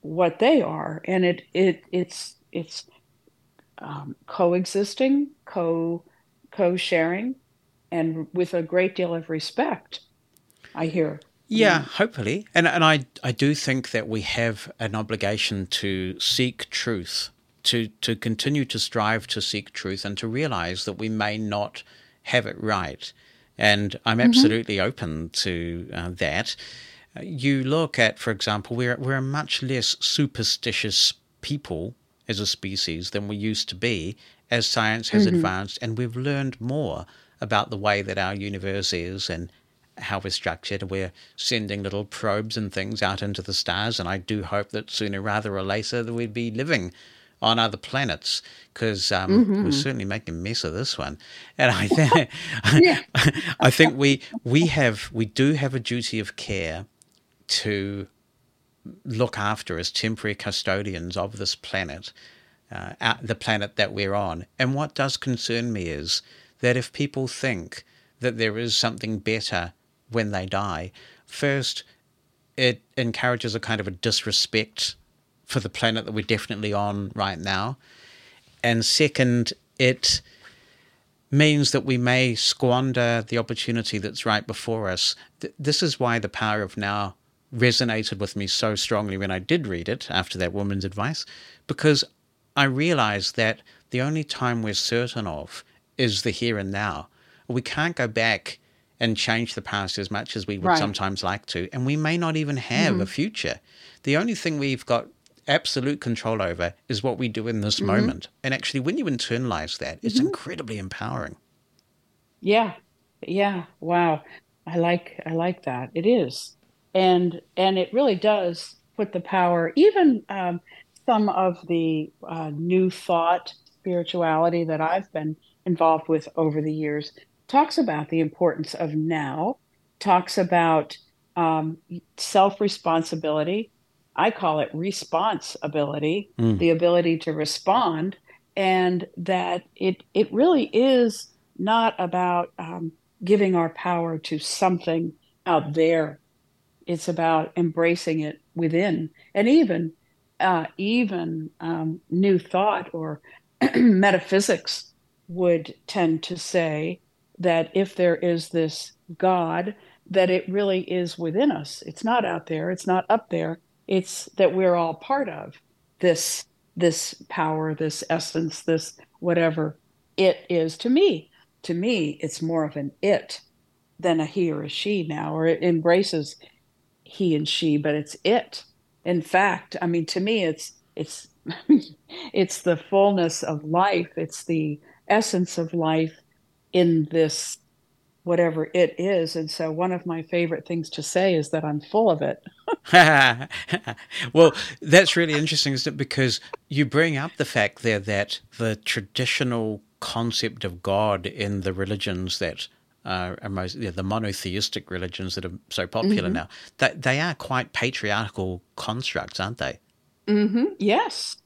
what they are. And it it it's it's um, coexisting, co co sharing, and with a great deal of respect. I hear. Yeah, hopefully, and and I I do think that we have an obligation to seek truth to to continue to strive to seek truth and to realize that we may not have it right. And I'm mm-hmm. absolutely mm-hmm. open to uh, that. You look at, for example, we're we're a much less superstitious people as a species than we used to be as science has mm-hmm. advanced, and we've learned more about the way that our universe is and how we're structured. We're sending little probes and things out into the stars, and I do hope that sooner rather or later that we'd be living on other planets because um, mm-hmm. we're certainly making a mess of this one. And I think I think we we have we do have a duty of care to look after as temporary custodians of this planet, uh, the planet that we're on. And what does concern me is that if people think that there is something better when they die, first, it encourages a kind of a disrespect for the planet that we're definitely on right now. And second, it means that we may squander the opportunity that's right before us. Th- this is why the power of now resonated with me so strongly when I did read it after that woman's advice, because I realized that the only time we're certain of is the here and now. We can't go back and change the past as much as we would right. sometimes like to, and we may not even have mm-hmm. a future. The only thing we've got absolute control over is what we do in this mm-hmm. moment. And actually, when you internalize that, it's mm-hmm. incredibly empowering. Yeah. Yeah. Wow. I like I like that. It is. And and it really does put the power, even um, some of the uh, new thought spirituality that I've been involved with over the years talks about the importance of now, talks about um, self responsibility, I call it responsibility, mm. the ability to respond, and that it it really is not about um, giving our power to something out there. It's about embracing it within, and even uh, even um, new thought or metaphysics would tend to say that if there is this God, that it really is within us. It's not out there. It's not up there it's that we're all part of this this power, this essence, this whatever it is to me. To me, it's more of an it than a he or a she now, or it embraces he and she, but it's it. In fact, I mean, to me, it's it's it's the fullness of life. It's the essence of life in this whatever it is. And so one of my favorite things to say is that I'm full of it. well, that's really interesting, isn't it? Because you bring up the fact there that the traditional concept of God in the religions that uh, are most yeah, the monotheistic religions that are so popular mm-hmm. now, that they are quite patriarchal constructs, aren't they? Mm-hmm. Yes,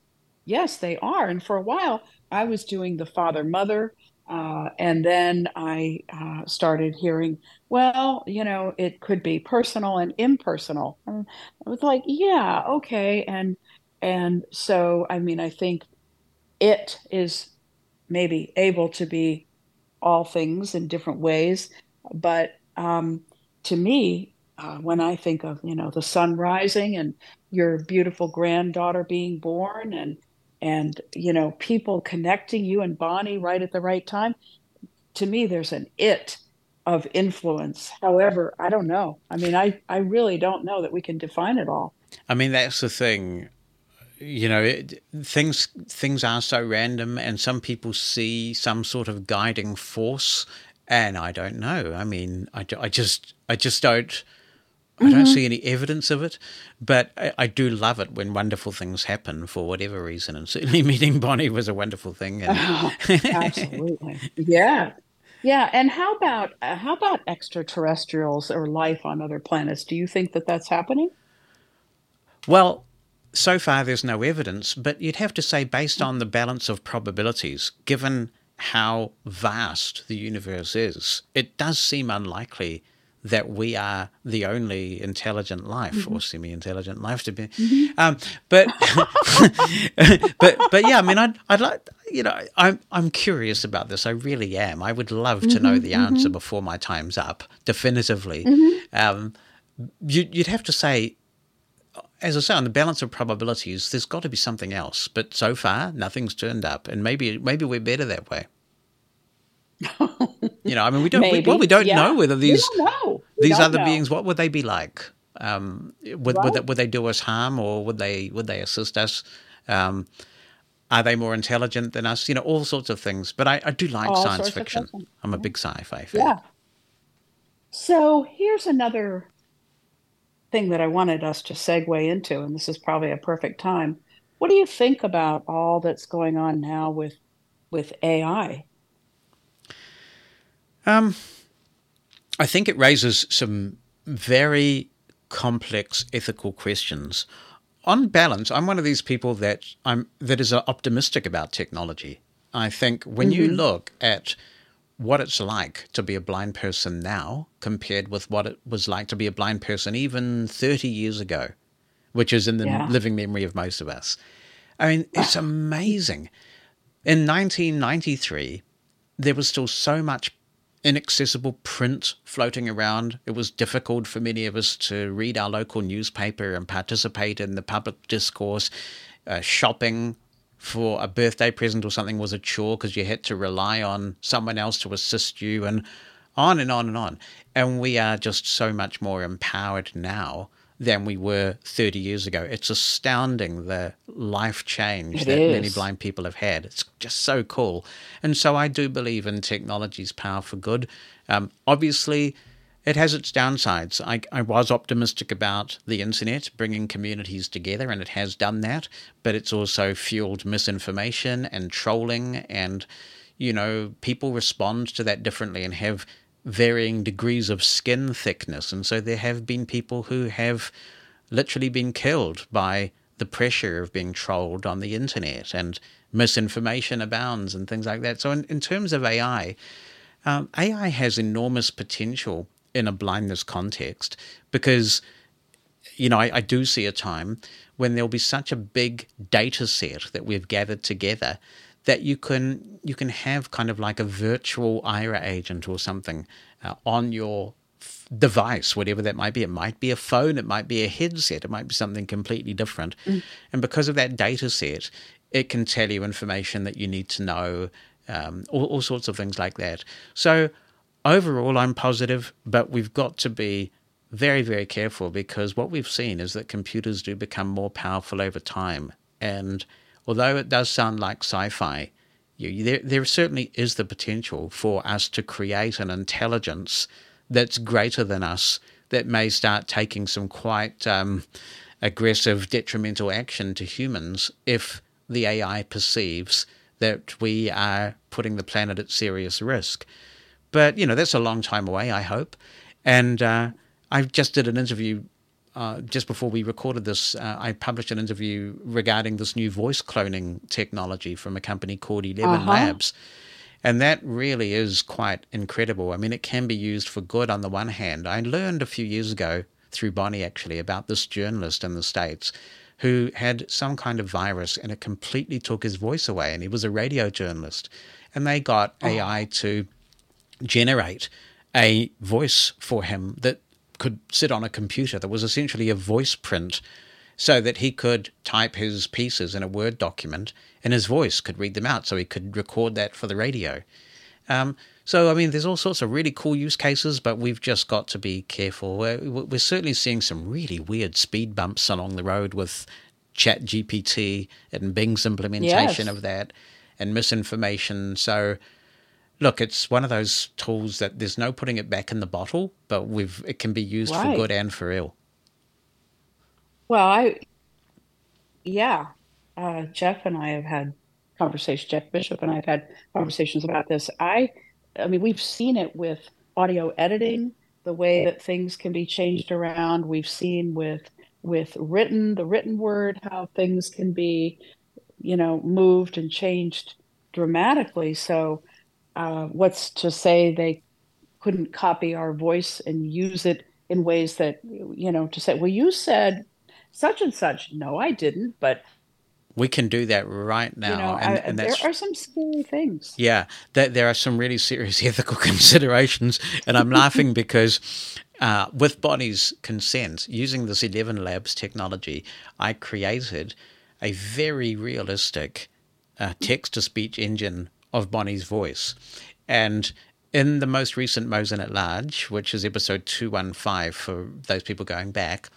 yes, they are. And for a while, I was doing the father mother uh, and then I uh, started hearing, well, you know, it could be personal and impersonal. And I was like, yeah, okay. And and so, I mean, I think it is maybe able to be all things in different ways, but um, to me, uh, when I think of you know the sun rising and your beautiful granddaughter being born and and you know people connecting you and bonnie right at the right time to me there's an it of influence. However, I don't know. I mean, I, I really don't know that we can define it all. I mean, that's the thing. You know, it, things things are so random, and some people see some sort of guiding force, and I don't know. I mean, I, I just I just don't. I don't mm-hmm. see any evidence of it, but I, I, do love it when wonderful things happen for whatever reason. And certainly meeting Bonnie was a wonderful thing. And... Oh, absolutely, yeah. Yeah, and how about uh, how about extraterrestrials or life on other planets? Do you think that that's happening? Well, so far there's no evidence, but you'd have to say based on the balance of probabilities, given how vast the universe is, it does seem unlikely that we are the only intelligent life mm-hmm. or semi-intelligent life to be. Mm-hmm. Um, but but but yeah, I mean, I'd I'd like you know I'm I'm curious about this. I really am. I would love to mm-hmm. know the answer mm-hmm. before my time's up, definitively. Mm-hmm. Um, you, you'd have to say. As I say, on the balance of probabilities, there's got to be something else. But so far, nothing's turned up, and maybe maybe we're better that way. you know, I mean, we don't. We, well, we don't yeah. know whether these know. These other know. beings. What would they be like? Um, would, right. would, they, would they do us harm, or would they would they assist us? Um, are they more intelligent than us? You know, all sorts of things. But I, I do like all science fiction. I'm a big sci-fi fan. Yeah. So here's another thing that I wanted us to segue into, and this is probably a perfect time. What do you think about all that's going on now with with AI? Um, I think it raises some very complex ethical questions. On balance, I'm one of these people that I'm that is optimistic about technology. I think when mm-hmm. you look at what it's like to be a blind person now compared with what it was like to be a blind person even 30 years ago, which is in the yeah. living memory of most of us. I mean, it's amazing. In 1993, there was still so much inaccessible print floating around. It was difficult for many of us to read our local newspaper and participate in the public discourse. Uh, shopping for a birthday present or something was a chore because you had to rely on someone else to assist you, and on and on and on. And we are just so much more empowered now than we were 30 years ago. It's astounding the life change it that is. many blind people have had. It's just so cool. And so I do believe in technology's power for good. Um, obviously, it has its downsides. I, I, was optimistic about the internet bringing communities together, and it has done that, but it's also fueled misinformation and trolling, and, you know, people respond to that differently and have varying degrees of skin thickness. And so there have been people who have literally been killed by the pressure of being trolled on the internet and misinformation abounds and things like that. So, in, in terms of AI, um, AI has enormous potential in a blindness context because, you know, I, I do see a time when there'll be such a big data set that we've gathered together that you can you can have kind of like a virtual Aira agent or something uh, on your f- device, whatever that might be. It might be a phone, it might be a headset, it might be something completely different. Mm. And because of that data set, it can tell you information that you need to know, um, all, all sorts of things like that. So overall, I'm positive, but we've got to be very, very careful because what we've seen is that computers do become more powerful over time. And although it does sound like sci-fi, you, there, there certainly is the potential for us to create an intelligence that's greater than us that may start taking some quite um, aggressive, detrimental action to humans if the AI perceives that we are putting the planet at serious risk. But, you know, that's a long time away, I hope. And uh, I just did an interview uh, just before we recorded this, uh, I published an interview regarding this new voice cloning technology from a company called Eleven uh-huh. Labs. And that really is quite incredible. I mean, it can be used for good on the one hand. I learned a few years ago through Bonnie actually about this journalist in the States who had some kind of virus and it completely took his voice away. And he was a radio journalist. And they got oh. AI to generate a voice for him that could sit on a computer that was essentially a voice print so that he could type his pieces in a Word document and his voice could read them out so he could record that for the radio. Um, So, I mean, there's all sorts of really cool use cases, but we've just got to be careful. We're, we're certainly seeing some really weird speed bumps along the road with Chat GPT and Bing's implementation yes. of that and misinformation. So, look, it's one of those tools that there's no putting it back in the bottle, but we've it can be used right. for good and for ill. Well, I, yeah, uh, Jeff and I have had conversations. Jeff Bishop and I have had conversations about this. I, I mean, we've seen it with audio editing, the way that things can be changed around. We've seen with with written, the written word, how things can be, you know, moved and changed dramatically. So, uh, what's to say they couldn't copy our voice and use it in ways that, you know, to say, well, you said such and such. No, I didn't, but we can do that right now. You know, and, I, and there are some scary things. Yeah, there, there are some really serious ethical considerations. And I'm laughing because uh, with Bonnie's consent, using this Eleven Labs technology, I created a very realistic uh, text to speech engine of Bonnie's voice. And in the most recent Mosen at Large, which is episode 215 for those people going back,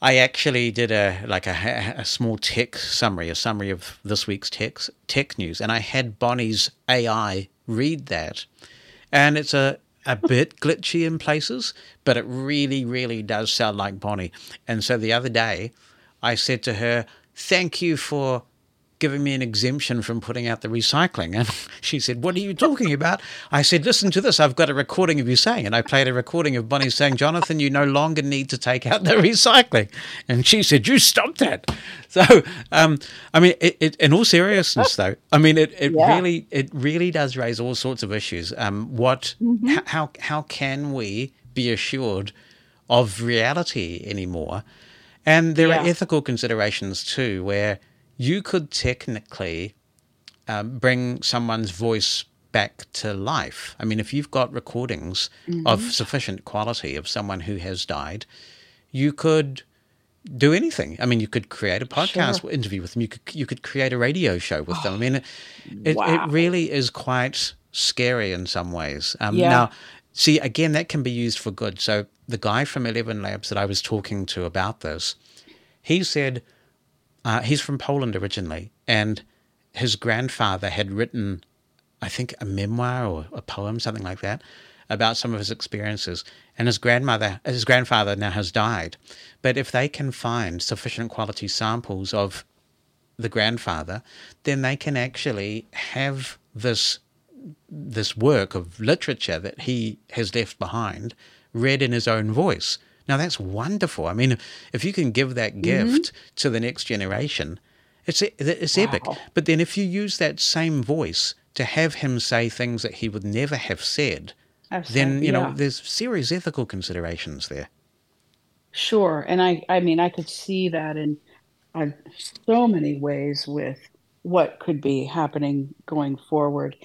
I actually did a like a, a, small tech summary, a summary of this week's tech tech news, and I had Bonnie's AI read that, and it's a a bit glitchy in places, but it really, really does sound like Bonnie. And so the other day, I said to her, "Thank you for giving me an exemption from putting out the recycling. And she said, What are you talking about? I said, Listen to this. I've got a recording of you saying. And I played a recording of Bonnie saying, Jonathan, you no longer need to take out the recycling. And she said, You stop that. So, um, I mean, it, it, in all seriousness, though, I mean, it, it yeah. really it really does raise all sorts of issues. Um, what, mm-hmm. how, how can we be assured of reality anymore? And there yeah. are ethical considerations too, where you could technically um, bring someone's voice back to life. I mean, if you've got recordings mm-hmm. of sufficient quality of someone who has died, you could do anything. I mean, you could create a podcast sure. interview with them. You could you could create a radio show with them. I mean, it, wow. it, really is quite scary in some ways. Um, yeah. Now, see, again, that can be used for good. So the guy from Eleven Labs that I was talking to about this, he said uh, he's from Poland originally, and his grandfather had written, I think, a memoir or a poem, something like that, about some of his experiences. And his grandmother, his grandfather now has died. But if they can find sufficient quality samples of the grandfather, then they can actually have this this work of literature that he has left behind read in his own voice. Now that's wonderful. I mean, if you can give that mm-hmm. gift mm-hmm. to the next generation, it's it's wow. epic. But then if you use that same voice to have him say things that he would never have said, then you yeah. know there's serious ethical considerations there. Sure, and I I mean I could see that in uh, so many ways with what could be happening going forward,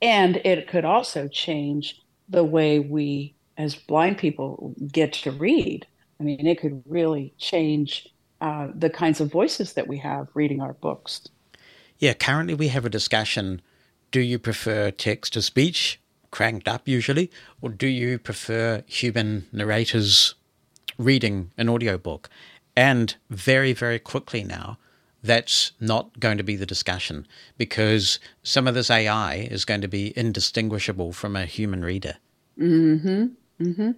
and it could also change the way we as blind people get to read. I mean, it could really change uh, the kinds of voices that we have reading our books. Yeah, currently we have a discussion. Do you prefer text to speech, cranked up usually, or do you prefer human narrators reading an audiobook? And very, very quickly now, that's not going to be the discussion because some of this AI is going to be indistinguishable from a human reader. Mm-hmm. Mm-hmm.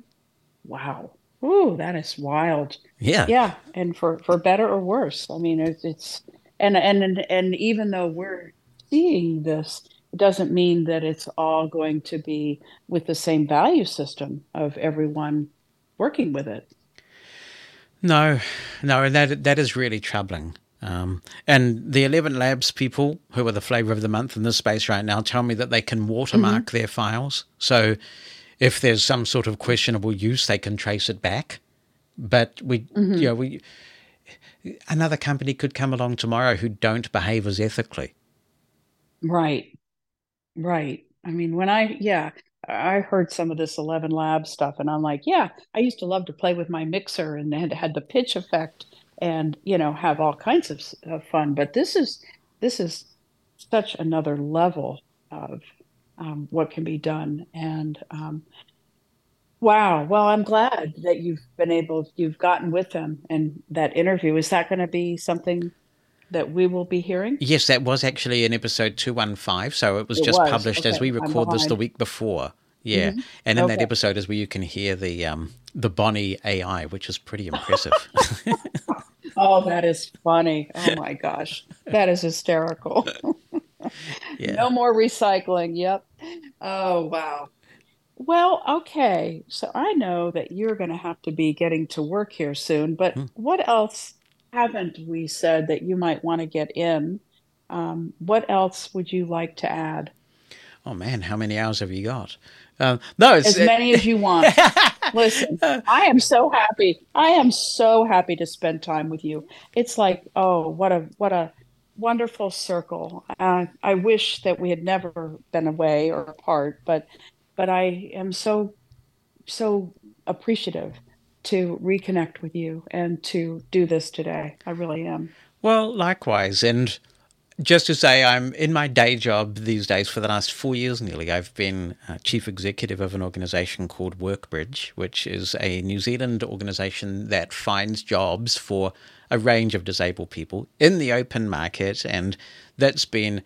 Wow. Ooh, that is wild. Yeah. Yeah, and for for better or worse. I mean, it's, it's and and and even though we're seeing this, it doesn't mean that it's all going to be with the same value system of everyone working with it. No, no, and that that is really troubling. Um, and the Eleven Labs people, who are the flavor of the month in this space right now, tell me that they can watermark mm-hmm. their files. So if there's some sort of questionable use, they can trace it back. But we, mm-hmm. you know, we another company could come along tomorrow who don't behave as ethically. Right, right. I mean, when I yeah, I heard some of this Eleven Lab stuff, and I'm like, yeah, I used to love to play with my mixer and had had the pitch effect, and you know, have all kinds of, of fun. But this is this is such another level of um, what can be done. And um, wow, well, I'm glad that you've been able, you've gotten with them and that interview. Is that going to be something that we will be hearing? Yes, that was actually in episode 215. So it was it just was. published okay. as we record this the week before. Yeah. Mm-hmm. And in okay. that episode is where you can hear the um, the Bonnie AI, which is pretty impressive. oh, that is funny. Oh my gosh. That is hysterical. yeah. No more recycling. Yep. Oh, wow. Well, okay. So I know that you're going to have to be getting to work here soon, but hmm. what else haven't we said that you might want to get in? Um, what else would you like to add? Oh man, how many hours have you got? Uh, no, as many as you want. Listen, I am so happy. I am so happy to spend time with you. It's like, oh, what a what a wonderful circle. Uh, I wish that we had never been away or apart, but but I am so so appreciative to reconnect with you and to do this today. I really am. Well, likewise, and just to say, I'm in my day job these days for the last four years nearly. I've been uh, chief executive of an organization called Workbridge, which is a New Zealand organization that finds jobs for a range of disabled people in the open market. And that's been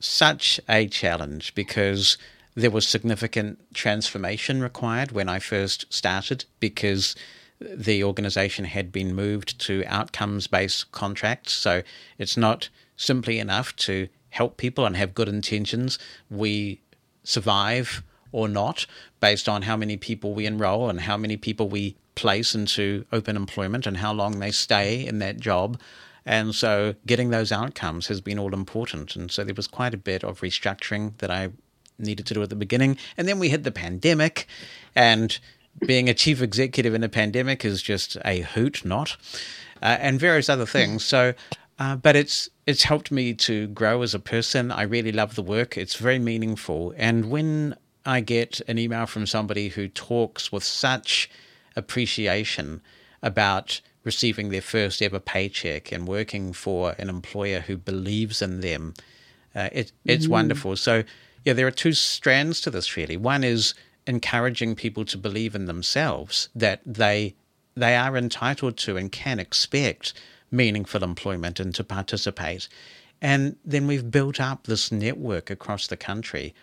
such a challenge because there was significant transformation required when I first started because the organization had been moved to outcomes based contracts. So it's not simply enough to help people and have good intentions. We survive or not based on how many people we enroll and how many people we place into open employment and how long they stay in that job. And so getting those outcomes has been all important. And so there was quite a bit of restructuring that I needed to do at the beginning. And then we hit the pandemic, and being a chief executive in a pandemic is just a hoot, not? Uh, and various other things. So uh, but it's it's helped me to grow as a person. I really love the work. It's very meaningful. And when I get an email from somebody who talks with such appreciation about receiving their first ever paycheck and working for an employer who believes in them, uh, it, it's mm. wonderful. So, yeah, there are two strands to this really. One is encouraging people to believe in themselves that they they are entitled to and can expect meaningful employment and to participate. And then we've built up this network across the country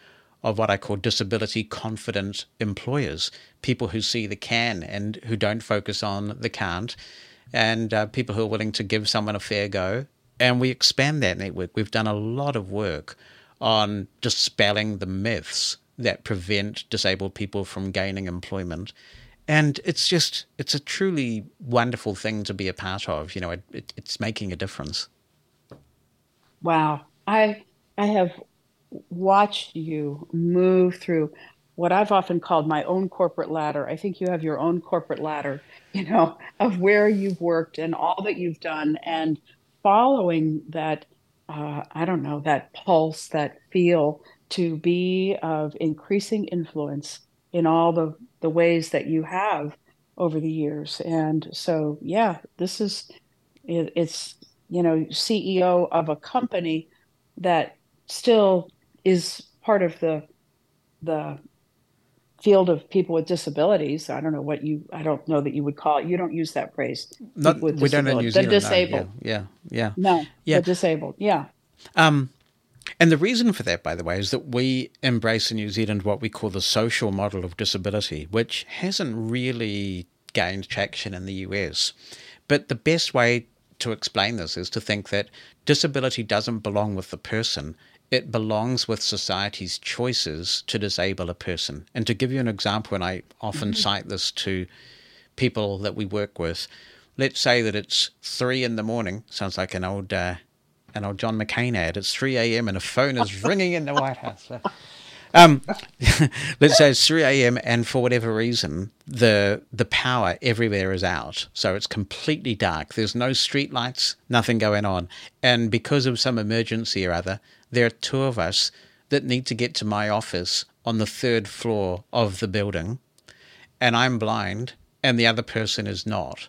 of what I call disability confident employers, people who see the can and who don't focus on the can't, and uh, people who are willing to give someone a fair go. And we expand that network. We've done a lot of work on dispelling the myths that prevent disabled people from gaining employment and it's just it's a truly wonderful thing to be a part of you know it, it, it's making a difference. Wow. I i have watched you move through what i've often called my own corporate ladder. I think you have your own corporate ladder you know of where you've worked and all that you've done. And following that uh, i don't know that pulse that feel to be of increasing influence in all the the ways that you have over the years. And so, yeah, this is it, it's you know CEO of a company that still is part of the the field of people with disabilities. I don't know what you. I don't know that you would call it. You don't use that phrase. Not, we don't in New Zealand. The disabled. No, yeah, yeah, yeah. No, yeah. the disabled. Yeah. Um, and the reason for that, by the way, is that we embrace in New Zealand what we call the social model of disability, which hasn't really gained traction in the US. But the best way to explain this is to think that disability doesn't belong with the person, it belongs with society's choices to disable a person. And to give you an example, and I often mm-hmm. cite this to people that we work with, let's say that it's three in the morning, sounds like an old. Uh, an old John McCain ad. It's 3 a.m. and a phone is ringing in the White House. Um, let's say it's 3 a.m. and for whatever reason, the the power everywhere is out. So it's completely dark. There's no street lights, nothing going on. And because of some emergency or other, there are two of us that need to get to my office on the third floor of the building. And I'm blind and the other person is not.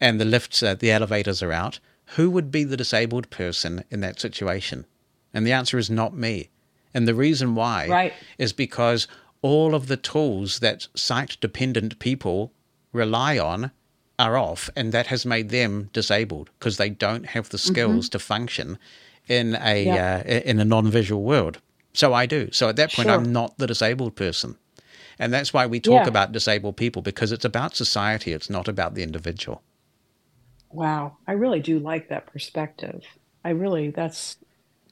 And the lifts, uh, the elevators are out who would be the disabled person in that situation? And the answer is not me. And the reason why right. is because all of the tools that sight dependent people rely on are off, and that has made them disabled because they don't have the mm-hmm. skills mm-hmm. to function in a yeah. uh, in a non-visual world. So I do. So at that point, sure. I'm not the disabled person, and that's why we talk yeah. about disabled people because it's about society. It's not about the individual. Wow, I really do like that perspective. I really that's.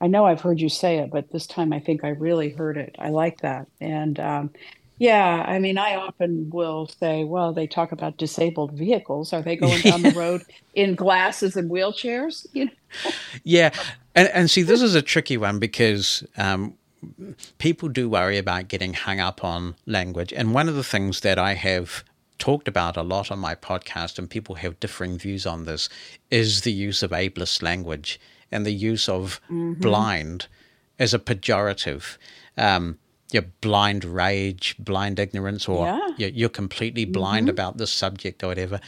I know I've heard you say it, but this time I think I really heard it. I like that, and um, yeah, I mean, I often will say, well, they talk about disabled vehicles. Are they going down the road in glasses and wheelchairs? You know? Yeah, and and see, this is a tricky one because um, people do worry about getting hung up on language, and one of the things that I have talked about a lot on my podcast, and people have differing views on this, is the use of ableist language and the use of mm-hmm. blind as a pejorative. Um, your blind rage, blind ignorance, or yeah. you're, you're, completely blind mm-hmm. about this subject or whatever.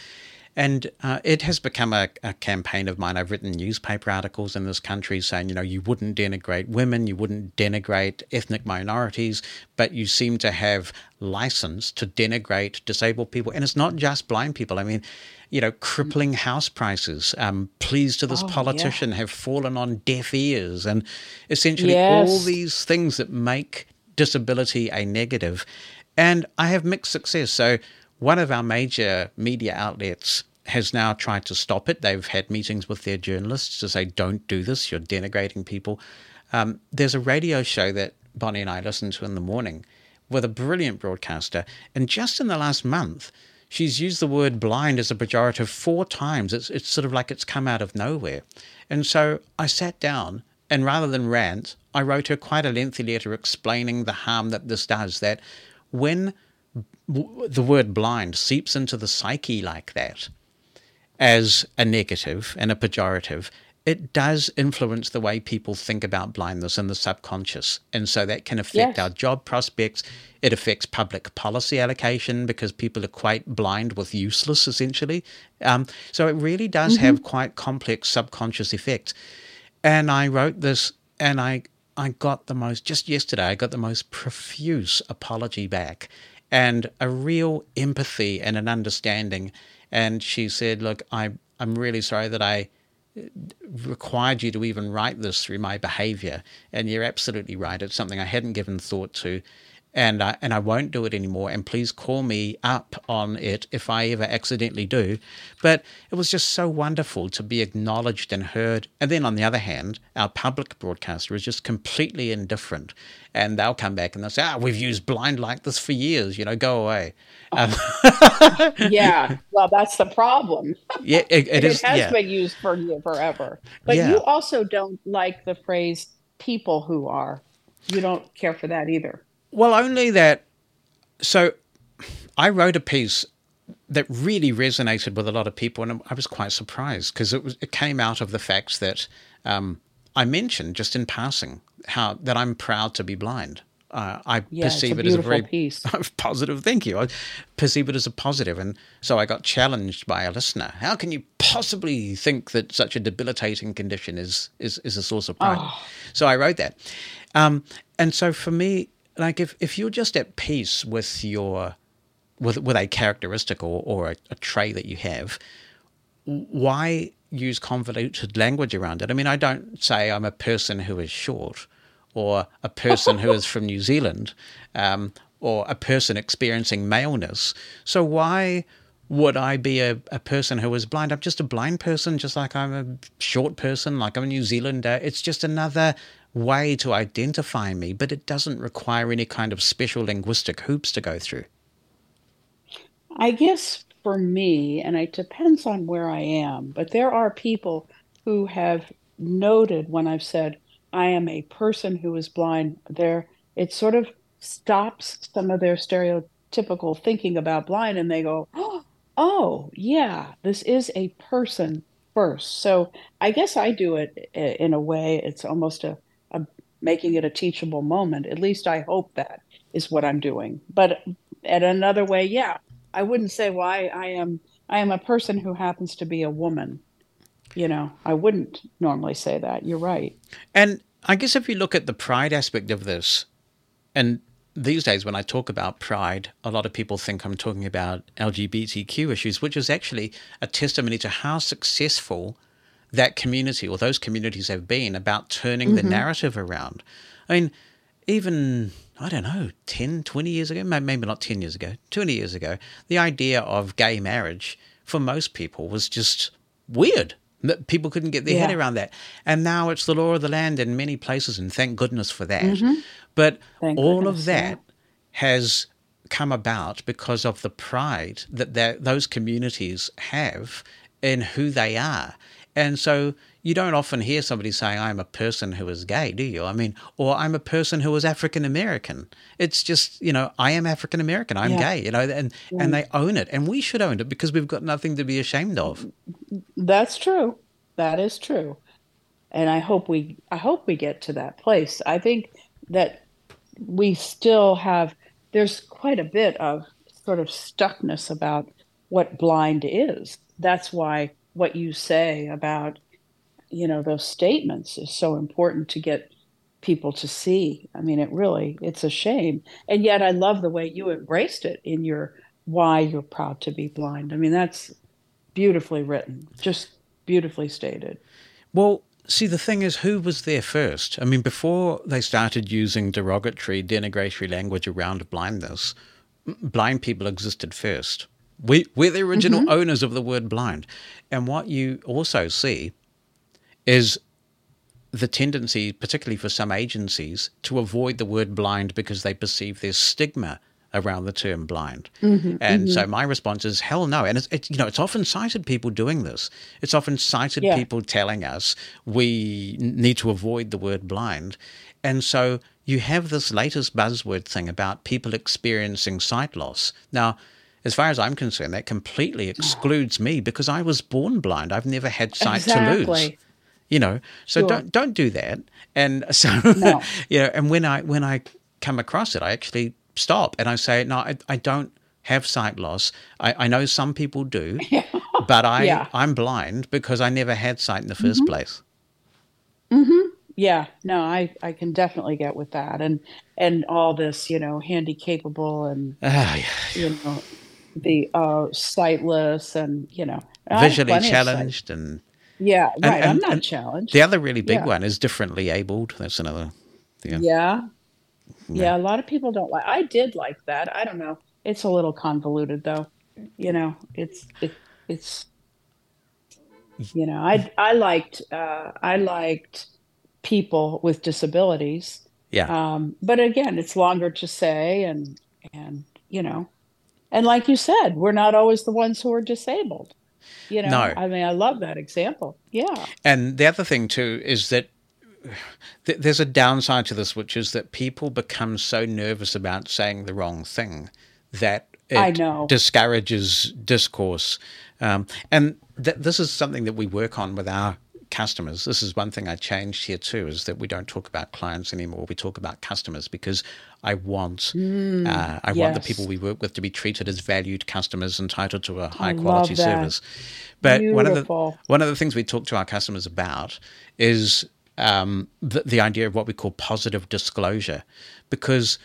And uh, it has become a, a, campaign of mine. I've written newspaper articles in this country saying, you know, you wouldn't denigrate women, you wouldn't denigrate ethnic minorities, but you seem to have license to denigrate disabled people. And it's not just blind people. I mean, you know, crippling house prices, um, pleas to this oh, politician yeah. have fallen on deaf ears, and essentially yes. all these things that make disability a negative. And I have mixed success. So, one of our major media outlets has now tried to stop it. They've had meetings with their journalists to say, don't do this, you're denigrating people. Um, there's a radio show that Bonnie and I listen to in the morning with a brilliant broadcaster. And just in the last month, she's used the word blind as a pejorative four times. It's, it's sort of like it's come out of nowhere. And so I sat down and rather than rant, I wrote her quite a lengthy letter explaining the harm that this does. That when the word blind seeps into the psyche like that as a negative and a pejorative, it does influence the way people think about blindness in the subconscious. And so that can affect yes. our job prospects. It affects public policy allocation because people are quite blind with useless, essentially. Um, so it really does mm-hmm. have quite complex subconscious effects. And I wrote this and I I got the most just yesterday I got the most profuse apology back and a real empathy and an understanding. And she said look I I'm really sorry that I uh, required you to even write this through my behavior. And you're absolutely right. It's something I hadn't given thought to and I, and I won't do it anymore. And please call me up on it if I ever accidentally do. But it was just so wonderful to be acknowledged and heard. And then on the other hand, our public broadcaster is just completely indifferent, and they'll come back and they'll say, "Ah, we've used blind like this for years. You know, go away." Um, yeah, well, that's the problem. Yeah, it, it, it is, has yeah. been used for you forever. But yeah. you also don't like the phrase "people who are." You don't care for that either. Well, only that. So, I wrote a piece that really resonated with a lot of people, and I was quite surprised because it was it came out of the fact that um, I mentioned just in passing how that I'm proud to be blind. Uh, I yeah, perceive it as a very piece. positive. Thank you. I perceive it as a positive, and so I got challenged by a listener. How can you possibly think that such a debilitating condition is is, is a source of pride? Oh. So I wrote that, um, and so for me, like if, if you're just at peace with your with with a characteristic or, or a, a trait that you have, why use convoluted language around it? I mean, I don't say I'm a person who is short or a person who is from New Zealand um, or a person experiencing maleness. So why would I be a, a person who is blind? I'm just a blind person, just like I'm a short person, like I'm a New Zealander. It's just another way to identify me, but it doesn't require any kind of special linguistic hoops to go through. I guess for me, and it depends on where I am, but there are people who have noted when I've said, I am a person who is blind, there it sort of stops some of their stereotypical thinking about blind and they go, Oh, oh yeah, this is a person first. So I guess I do it eh, in a way, it's almost a making it a teachable moment. At least I hope that is what I'm doing. But at another way, yeah, I wouldn't say why I am I am a person who happens to be a woman. You know, I wouldn't normally say that. You're right. And I guess if you look at the pride aspect of this, and these days when I talk about pride, a lot of people think I'm talking about LGBTQ issues, which is actually a testimony to how successful that community or those communities have been about turning mm-hmm. the narrative around. I mean, even, I don't know, 10, 20 years ago, maybe not 10 years ago, 20 years ago, the idea of gay marriage for most people was just weird. People couldn't get their yeah. head around that. And now it's the law of the land in many places, and thank goodness for that. Mm-hmm. But thank all goodness, of that yeah. has come about because of the pride that those communities have in who they are. And so you don't often hear somebody saying, I'm a person who is gay, do you? I mean, or I'm a person who is African American. It's just, you know, I am African American, I'm yeah. gay, you know, and, yeah. and they own it. And we should own it because we've got nothing to be ashamed of. That's true. That is true. And I hope we I hope we get to that place. I think that we still have there's quite a bit of sort of stuckness about what blind is. That's why what you say about you know those statements is so important to get people to see. I mean it really it's a shame. And yet i love the way you embraced it in your why you're proud to be blind. I mean that's beautifully written just beautifully stated. Well see the thing is who was there first? I mean before they started using derogatory denigratory language around blindness blind people existed first we, we're the original mm-hmm. owners of the word blind. And what you also see is the tendency, particularly for some agencies, to avoid the word blind because they perceive there's stigma around the term blind. Mm-hmm, and mm-hmm. so my response is hell no. And it's, it's, you know it's often cited people doing this. It's often cited yeah. people telling us we need to avoid the word blind. And so you have this latest buzzword thing about people experiencing sight loss. Now, as far as I'm concerned, that completely excludes me because I was born blind. I've never had sight exactly. to lose. You know, so sure. don't don't do that. And so, no. you know, and when I when I come across it, I actually stop and I say, no, I, I don't have sight loss. I, I know some people do, but I yeah. I'm blind because I never had sight in the 1st mm-hmm. place. Mm-hmm. Yeah, no, I I can definitely get with that, and and all this, you know, handy capable and uh, yeah. you know the uh, sightless and you know visually challenged and yeah right and, and, i'm not challenged. the other really big yeah. one is differently abled. That's another thing. Yeah. yeah. Yeah a lot of people don't like i did like that. I don't know. It's a little convoluted though. You know it's it, it's you know i i liked uh i liked people with disabilities. Yeah. Um but again it's longer to say and and you know and like you said, we're not always the ones who are disabled. You know, no. I mean, I love that example. Yeah. And the other thing too is that th- there's a downside to this, which is that people become so nervous about saying the wrong thing that it discourages discourse. Um, and th- this is something that we work on with our customers. This is one thing I changed here too, is that we don't talk about clients anymore. We talk about customers because I want mm, uh, I yes. want the people we work with to be treated as valued customers entitled to a high quality service. But Beautiful. one of the one of the things we talk to our customers about is um, the, the idea of what we call positive disclosure, because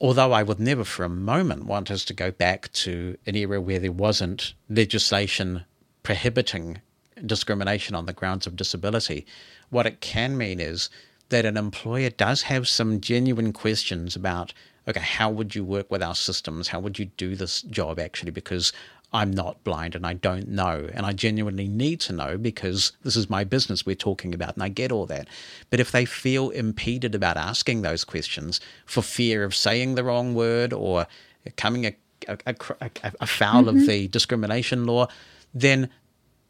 although I would never for a moment want us to go back to an era where there wasn't legislation prohibiting discrimination on the grounds of disability. What it can mean is that an employer does have some genuine questions about okay, how would you work with our systems? How would you do this job actually? Because I'm not blind and I don't know. And I genuinely need to know because this is my business we're talking about and I get all that. But if they feel impeded about asking those questions for fear of saying the wrong word or coming a, a, a, a foul mm-hmm. of the discrimination law, then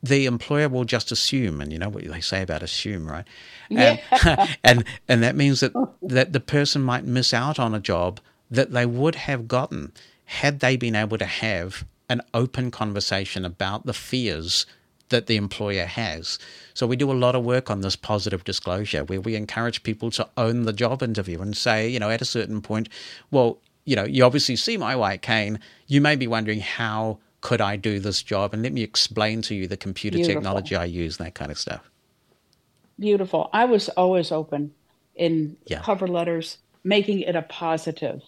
the employer will just assume, and you know what they say about assume, right? And, yeah. and and that means that that the person might miss out on a job that they would have gotten had they been able to have an open conversation about the fears that the employer has. So we do a lot of work on this positive disclosure where we encourage people to own the job interview and say, you know, at a certain point, well, you know, you obviously see my white cane. You may be wondering how could I do this job? And let me explain to you the computer Beautiful. technology I use, and that kind of stuff. Beautiful. I was always open in yeah. cover letters, making it a positive.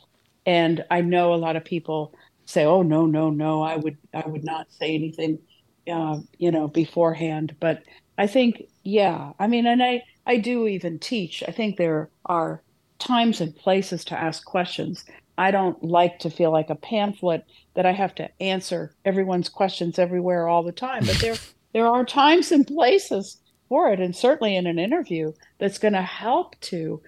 And I know a lot of people say, "Oh no, no, no, I would I would not say anything, uh, you know, beforehand." But I think, yeah, I mean, and I I do even teach. I think there are times and places to ask questions. I don't like to feel like a pamphlet that I have to answer everyone's questions everywhere all the time. But there there are times and places for it, and certainly in an interview that's going to help to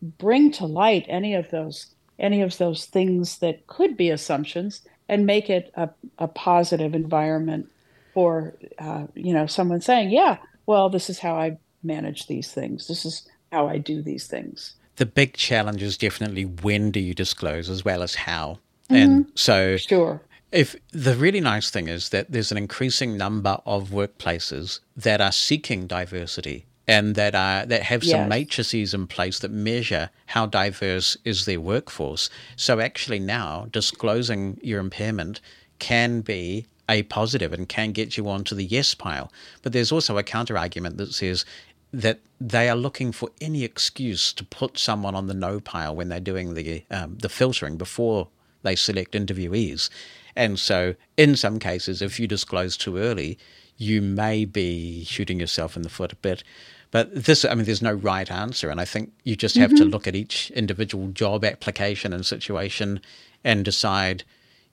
bring to light any of those any of those things that could be assumptions and make it a, a positive environment for uh, you know someone saying, yeah, well, this is how I manage these things. This is how I do these things the big challenge is definitely when do you disclose as well as how. Mm-hmm. And so, sure. If the really nice thing is that there's an increasing number of workplaces that are seeking diversity and that are that have some yes. matrices in place that measure how diverse is their workforce. So actually now disclosing your impairment can be a positive and can get you onto the yes pile. But there's also a counter argument that says that they are looking for any excuse to put someone on the no pile when they're doing the um, the filtering before they select interviewees. And so, in some cases, if you disclose too early, you may be shooting yourself in the foot a bit. But this, I mean, there's no right answer. And I think you just have mm-hmm. to look at each individual job application and situation and decide,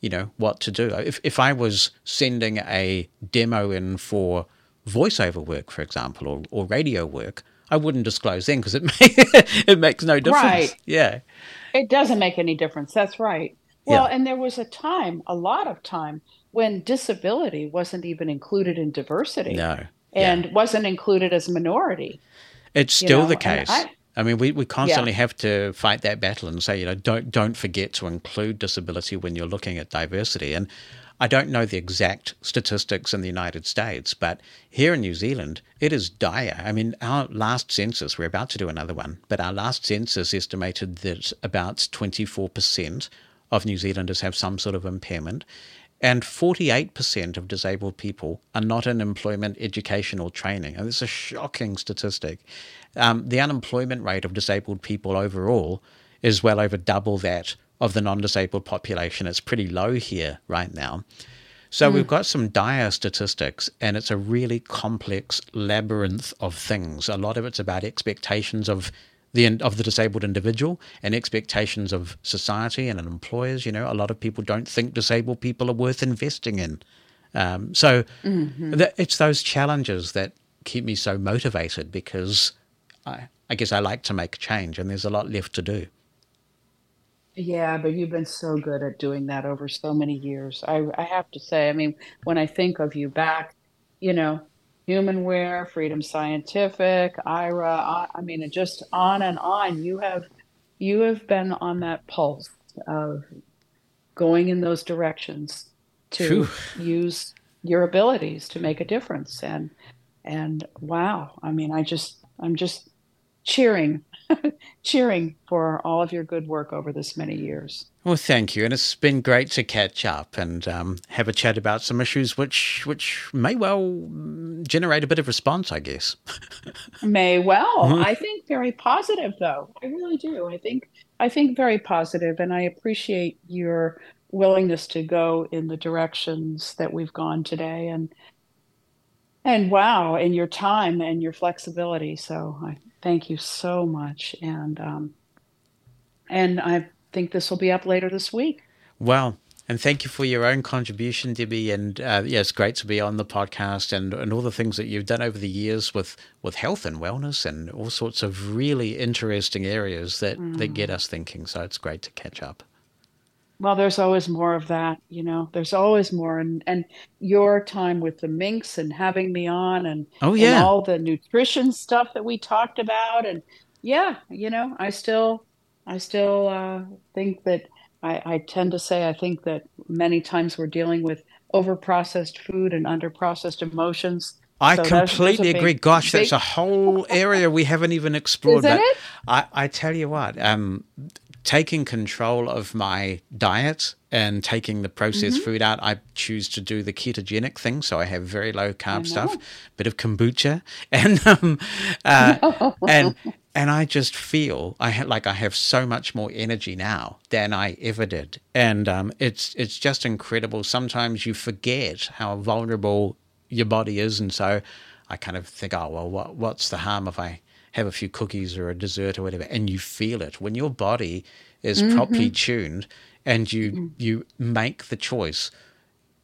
you know, what to do. If, if I was sending a demo in for voiceover work, for example, or, or radio work, I wouldn't disclose then because it it makes no difference. Right. Yeah. It doesn't make any difference. That's right. Well, yeah. and there was a time, a lot of time, when disability wasn't even included in diversity. No. And yeah. wasn't included as minority. It's still you know? the case. I, I, mean, we, we constantly yeah. have to fight that battle and say, you know, don't don't forget to include disability when you're looking at diversity. And I don't know the exact statistics in the United States, but here in New Zealand, it is dire. I mean, our last census, we're about to do another one, but our last census estimated that about 24% of New Zealanders have some sort of impairment. And 48% of disabled people are not in employment, education, or training. And this is a shocking statistic. Um, the unemployment rate of disabled people overall is well over double that of the non disabled population. It's pretty low here right now. So mm. we've got some dire statistics, and it's a really complex labyrinth of things. A lot of it's about expectations of the of the disabled individual and expectations of society and employers. You know, a lot of people don't think disabled people are worth investing in. Um, so mm-hmm. th- it's those challenges that keep me so motivated because I, I guess I like to make change, and there's a lot left to do. Yeah, but you've been so good at doing that over so many years. I, I have to say, I mean, when I think of you back, you know, Humanware, Freedom Scientific, Aira, I mean, just on and on. You have you have been on that pulse of going in those directions to Whew. use your abilities to make a difference. And and wow, I mean, I just I'm just cheering cheering for all of your good work over this many years. Well, thank you, and it's been great to catch up and um, have a chat about some issues which which may well generate a bit of response, I guess. may well. Mm-hmm. I think very positive, though. I really do. I think I think very positive, and I appreciate your willingness to go in the directions that we've gone today, and and wow, and your time and your flexibility. So I Thank you so much, and um, and I think this will be up later this week. Well, and thank you for your own contribution, Debbie. And uh, yeah, it's great to be on the podcast and, and all the things that you've done over the years with, with health and wellness and all sorts of really interesting areas that, mm. that get us thinking. So it's great to catch up. Well, there's always more of that, you know. There's always more, and and your time with the minx and having me on, and oh yeah, and all the nutrition stuff that we talked about, and yeah, you know, I still, I still uh, think that I, I tend to say I think that many times we're dealing with overprocessed food and underprocessed emotions. I so completely agree. Big, Gosh, big... that's a whole area we haven't even explored. Isn't it? I, I tell you what, um, taking control of my diet and taking the processed mm-hmm. food out, I choose to do the ketogenic thing. So I have very low carb stuff, bit of kombucha, and um, uh, and and I just feel I ha- like I have so much more energy now than I ever did, and um, it's it's just incredible. Sometimes you forget how vulnerable your body is, and so I kind of think, oh well, what what's the harm if I have a few cookies or a dessert or whatever, and you feel it when your body is mm-hmm. properly tuned, and you mm-hmm. you make the choice.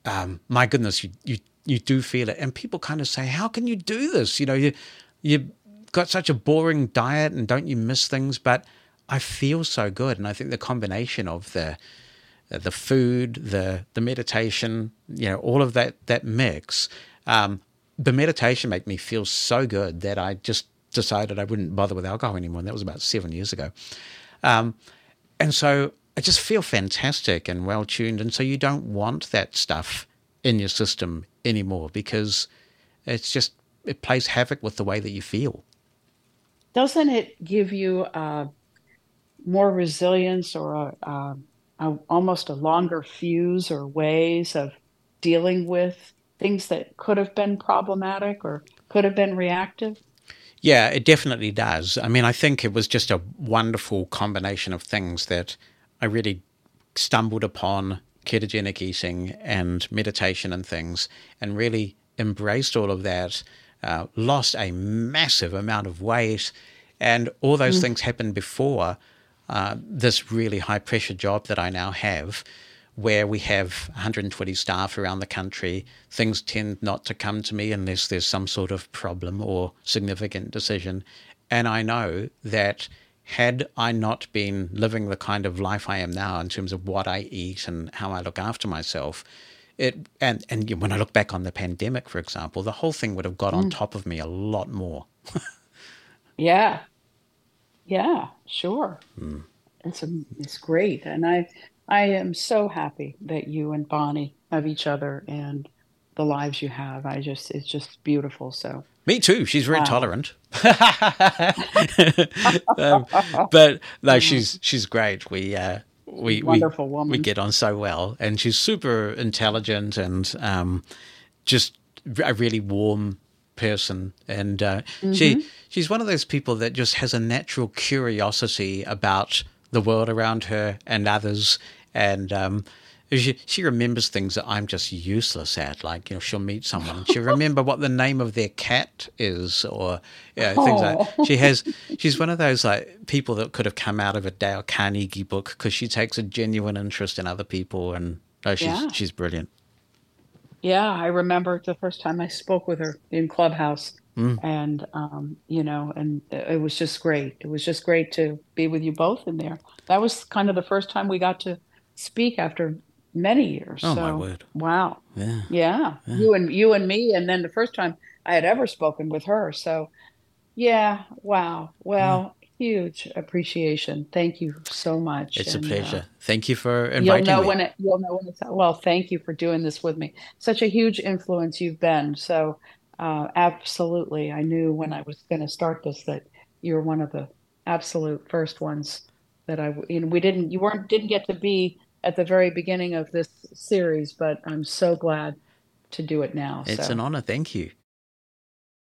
Um, my goodness, you you you do feel it, and people kind of say, how can you do this? You know, you you got such a boring diet and don't you miss things? But I feel so good. And I think the combination of the the food, the the meditation, you know, all of that that mix, um, the meditation made me feel so good that I just decided I wouldn't bother with alcohol anymore. And that was about seven years ago. Um, and so I just feel fantastic and well tuned. And so you don't want that stuff in your system anymore because it's just it plays havoc with the way that you feel doesn't it give you uh, more resilience or a, a, a, almost a longer fuse or ways of dealing with things that could have been problematic or could have been reactive? Yeah, it definitely does. I mean, I think it was just a wonderful combination of things that I really stumbled upon ketogenic eating and meditation and things, and really embraced all of that uh, lost a massive amount of weight, and all those mm. things happened before uh, this really high pressure job that I now have, where we have 120 staff around the country. Things tend not to come to me unless there's some sort of problem or significant decision. And I know that had I not been living the kind of life I am now in terms of what I eat and how I look after myself, it and and when I look back on the pandemic, for example, the whole thing would have got mm. on top of me a lot more. yeah, yeah, sure. Mm. It's a, it's great, and I I am so happy that you and Bonnie have each other and the lives you have. I just it's just beautiful. So me too. She's very wow. tolerant, um, but no, she's she's great. We uh, we wonderful we, woman. We get on so well, and she's super intelligent and um, just a really warm person. And uh, mm-hmm. she she's one of those people that just has a natural curiosity about the world around her and others, and um, she, she remembers things that I'm just useless at. Like, you know, she'll meet someone, and she'll remember what the name of their cat is, or you know, things like. She has. She's one of those like people that could have come out of a Dale Carnegie book because she takes a genuine interest in other people, and she's yeah. she's brilliant. Yeah, I remember the first time I spoke with her in Clubhouse, mm. and um, you know, and it was just great. It was just great to be with you both in there. That was kind of the first time we got to speak after many years. Oh so, my word! Wow. Yeah. yeah. yeah. You and you and me, and then the first time I had ever spoken with her. So, yeah. Wow. Well. Yeah. Huge appreciation. Thank you so much. It's and, a pleasure. Uh, thank you for inviting you'll know me. When it, you'll know when it's well. Thank you for doing this with me. Such a huge influence you've been. So, uh, absolutely, I knew when I was going to start this that you're one of the absolute first ones that I. You know, we didn't. You weren't. Didn't get to be at the very beginning of this series, but I'm so glad to do it now. It's so. an honor. Thank you.